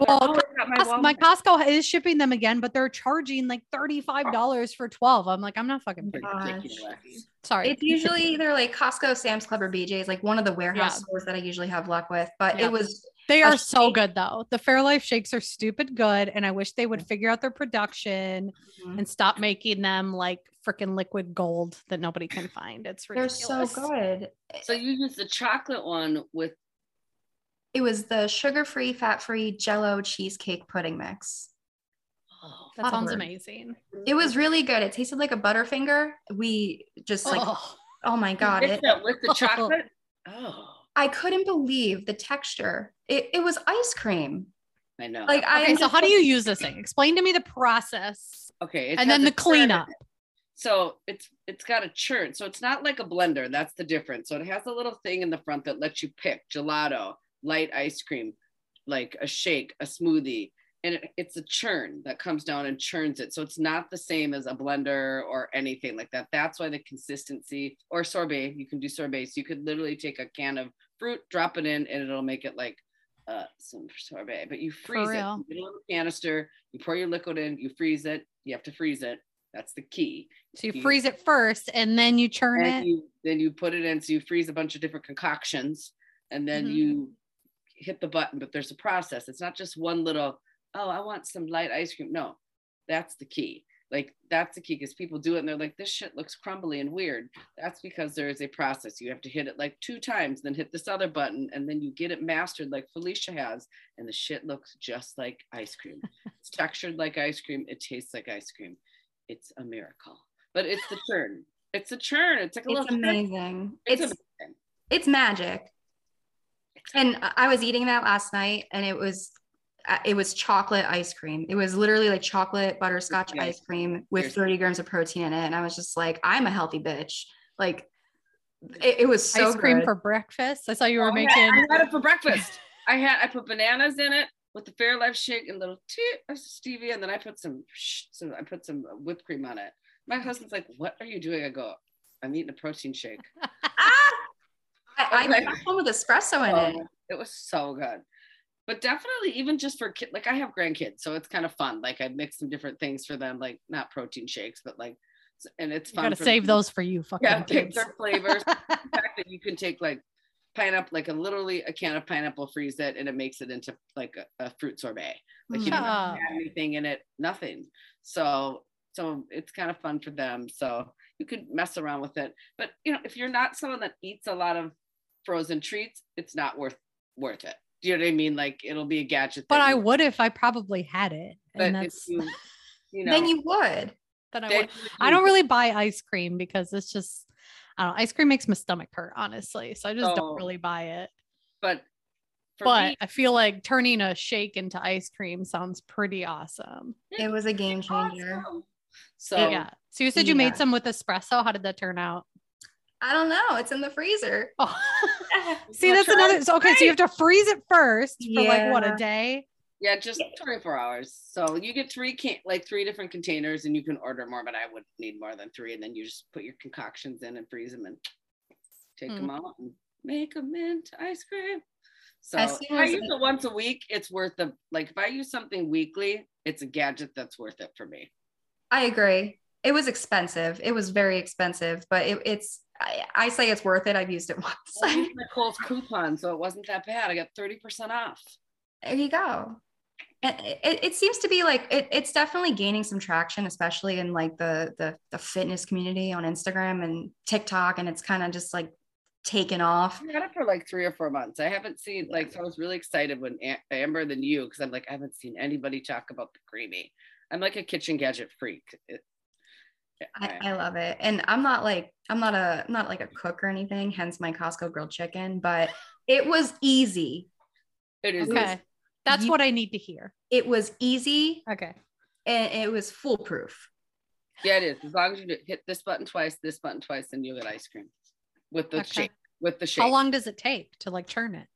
[SPEAKER 1] well, oh, my, my, Costco is shipping them again, but they're charging like $35 for 12. I'm like, I'm not fucking Sorry.
[SPEAKER 3] It's usually either like Costco, Sam's Club, or BJ's, like one of the warehouse yeah. stores that I usually have luck with. But yeah. it was
[SPEAKER 1] they are so good though. The Fairlife shakes are stupid good. And I wish they would figure out their production mm-hmm. and stop making them like freaking liquid gold that nobody can find. It's ridiculous.
[SPEAKER 3] They're so good.
[SPEAKER 2] So you use the chocolate one with
[SPEAKER 3] it was the sugar-free, fat-free jello cheesecake pudding mix.
[SPEAKER 1] Oh, that sounds amazing.
[SPEAKER 3] It was really good. It tasted like a butterfinger. We just like oh, oh my god.
[SPEAKER 2] It, with the chocolate. Oh.
[SPEAKER 3] I couldn't believe the texture. It, it was ice cream.
[SPEAKER 2] I know.
[SPEAKER 1] Like I so how do you use this thing? Explain to me the process.
[SPEAKER 2] Okay.
[SPEAKER 1] And then the cleanup.
[SPEAKER 2] So it's it's got a churn. So it's not like a blender. That's the difference. So it has a little thing in the front that lets you pick gelato, light ice cream, like a shake, a smoothie, and it, it's a churn that comes down and churns it. So it's not the same as a blender or anything like that. That's why the consistency or sorbet, you can do sorbet. So you could literally take a can of fruit, drop it in, and it'll make it like uh, some sorbet. But you freeze it, you put it in a little canister, you pour your liquid in, you freeze it. You have to freeze it. That's the key.
[SPEAKER 1] So you, you freeze it first, and then you churn it.
[SPEAKER 2] You, then you put it in. So you freeze a bunch of different concoctions, and then mm-hmm. you hit the button. But there's a process. It's not just one little. Oh, I want some light ice cream. No, that's the key. Like that's the key because people do it and they're like, this shit looks crumbly and weird. That's because there is a process. You have to hit it like two times, then hit this other button, and then you get it mastered like Felicia has, and the shit looks just like ice cream. it's textured like ice cream. It tastes like ice cream. It's a miracle. But it's the churn. It's a churn. It's like a
[SPEAKER 3] it's
[SPEAKER 2] little
[SPEAKER 3] amazing. It's it's, amazing. it's magic. And I was eating that last night, and it was it was chocolate ice cream. It was literally like chocolate butterscotch yes. ice cream with 30 grams of protein in it. And I was just like, I'm a healthy bitch. Like it, it was so
[SPEAKER 1] ice cream
[SPEAKER 3] good.
[SPEAKER 1] for breakfast. I saw you were oh, making.
[SPEAKER 2] I had it for breakfast. I had I put bananas in it with the Fairlife shake and little tea of stevia, and then I put some some I put some whipped cream on it. My husband's like, "What are you doing?" I go, "I'm eating a protein shake."
[SPEAKER 3] ah! I, I put one with espresso in oh, it.
[SPEAKER 2] It was so good but definitely even just for kids like i have grandkids so it's kind of fun like i mix some different things for them like not protein shakes but like and it's fun
[SPEAKER 1] you gotta save them. those for you fucking yeah pick
[SPEAKER 2] their flavors. The fact that you can take like pineapple like a literally a can of pineapple freeze it and it makes it into like a, a fruit sorbet. Like you don't have mm-hmm. anything in it nothing. So so it's kind of fun for them so you could mess around with it. But you know if you're not someone that eats a lot of frozen treats it's not worth worth it do you know what I mean? Like it'll be a gadget.
[SPEAKER 1] But I would if I probably had it.
[SPEAKER 2] But if you, you know,
[SPEAKER 3] then you would.
[SPEAKER 1] Then I would. I don't really buy ice cream because it's just, I don't know. Ice cream makes my stomach hurt, honestly. So I just oh, don't really buy it.
[SPEAKER 2] But,
[SPEAKER 1] but me, I feel like turning a shake into ice cream sounds pretty awesome.
[SPEAKER 3] It was a game changer.
[SPEAKER 2] Awesome. So
[SPEAKER 1] yeah. So you said you yeah. made some with espresso. How did that turn out?
[SPEAKER 3] I don't know. It's in the freezer. Oh.
[SPEAKER 1] See, that's another. So, okay, so you have to freeze it first for yeah. like what a day.
[SPEAKER 2] Yeah, just 24 hours. So you get three can like three different containers, and you can order more, but I would need more than three. And then you just put your concoctions in and freeze them, and take mm. them out and make a mint ice cream. So if I use it once a week, it's worth the like. If I use something weekly, it's a gadget that's worth it for me.
[SPEAKER 3] I agree. It was expensive. It was very expensive, but it, it's I, I, say it's worth it. I've used it once.
[SPEAKER 2] I used my Kohl's coupon, so it wasn't that bad. I got 30% off.
[SPEAKER 3] There you go. And it, it seems to be like it, it's definitely gaining some traction, especially in like the, the the fitness community on Instagram and TikTok, and it's kind of just like taken off.
[SPEAKER 2] I had it for like three or four months. I haven't seen like so I was really excited when Amber than you because I'm like I haven't seen anybody talk about the CREAMi. I'm like a kitchen gadget freak. It,
[SPEAKER 3] I, I, love it. And I'm not like I'm not a I'm not like a cook or anything, hence my Costco grilled chicken, but it was easy.
[SPEAKER 2] It is
[SPEAKER 1] okay. That's you, what I need to hear.
[SPEAKER 3] It was easy.
[SPEAKER 1] Okay.
[SPEAKER 3] And it was foolproof.
[SPEAKER 2] Yeah, it is. As long as you hit this button twice, this button twice, then you'll get ice cream with the okay. shake. With the shake.
[SPEAKER 1] How long does it take to like churn it?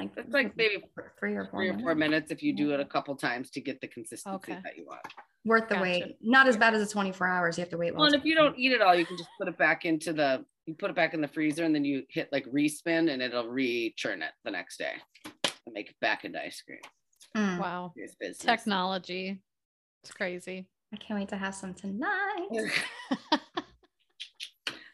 [SPEAKER 3] Like
[SPEAKER 2] it's like maybe three or four, three or four minutes if you do it a couple times to get the consistency okay. that you want.
[SPEAKER 3] Worth the gotcha. wait. Not as bad as the 24 hours. You have to wait.
[SPEAKER 2] Well, and if you don't eat it all, you can just put it back into the you put it back in the freezer and then you hit like respin and it'll re-churn it the next day and make it back into ice cream.
[SPEAKER 1] Mm. Wow. Technology. It's crazy.
[SPEAKER 3] I can't wait to have some tonight.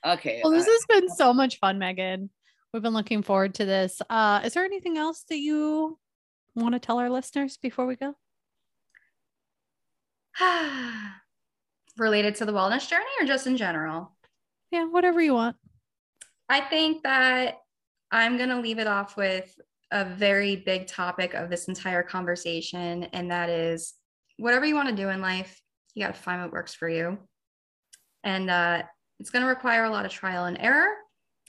[SPEAKER 2] okay.
[SPEAKER 1] Well, this uh, has been so much fun, Megan. We've been looking forward to this. Uh, is there anything else that you want to tell our listeners before we go?
[SPEAKER 3] Related to the wellness journey or just in general?
[SPEAKER 1] Yeah, whatever you want.
[SPEAKER 3] I think that I'm going to leave it off with a very big topic of this entire conversation, and that is whatever you want to do in life, you got to find what works for you. And uh, it's going to require a lot of trial and error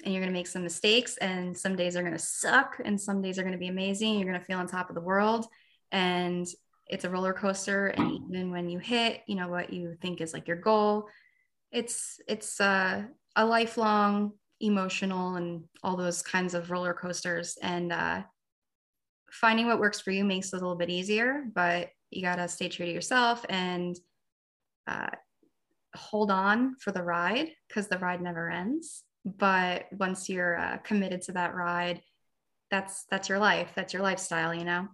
[SPEAKER 3] and you're going to make some mistakes and some days are going to suck and some days are going to be amazing you're going to feel on top of the world and it's a roller coaster and even when you hit you know what you think is like your goal it's it's uh, a lifelong emotional and all those kinds of roller coasters and uh, finding what works for you makes it a little bit easier but you got to stay true to yourself and uh, hold on for the ride because the ride never ends but once you're uh, committed to that ride that's that's your life that's your lifestyle you know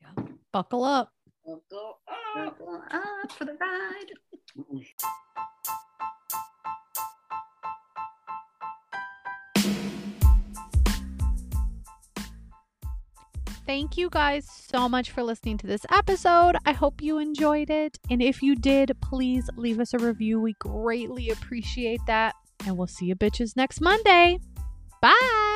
[SPEAKER 1] yeah. buckle up
[SPEAKER 2] buckle up,
[SPEAKER 3] buckle up for the ride
[SPEAKER 1] Thank you guys so much for listening to this episode. I hope you enjoyed it. And if you did, please leave us a review. We greatly appreciate that. And we'll see you bitches next Monday. Bye.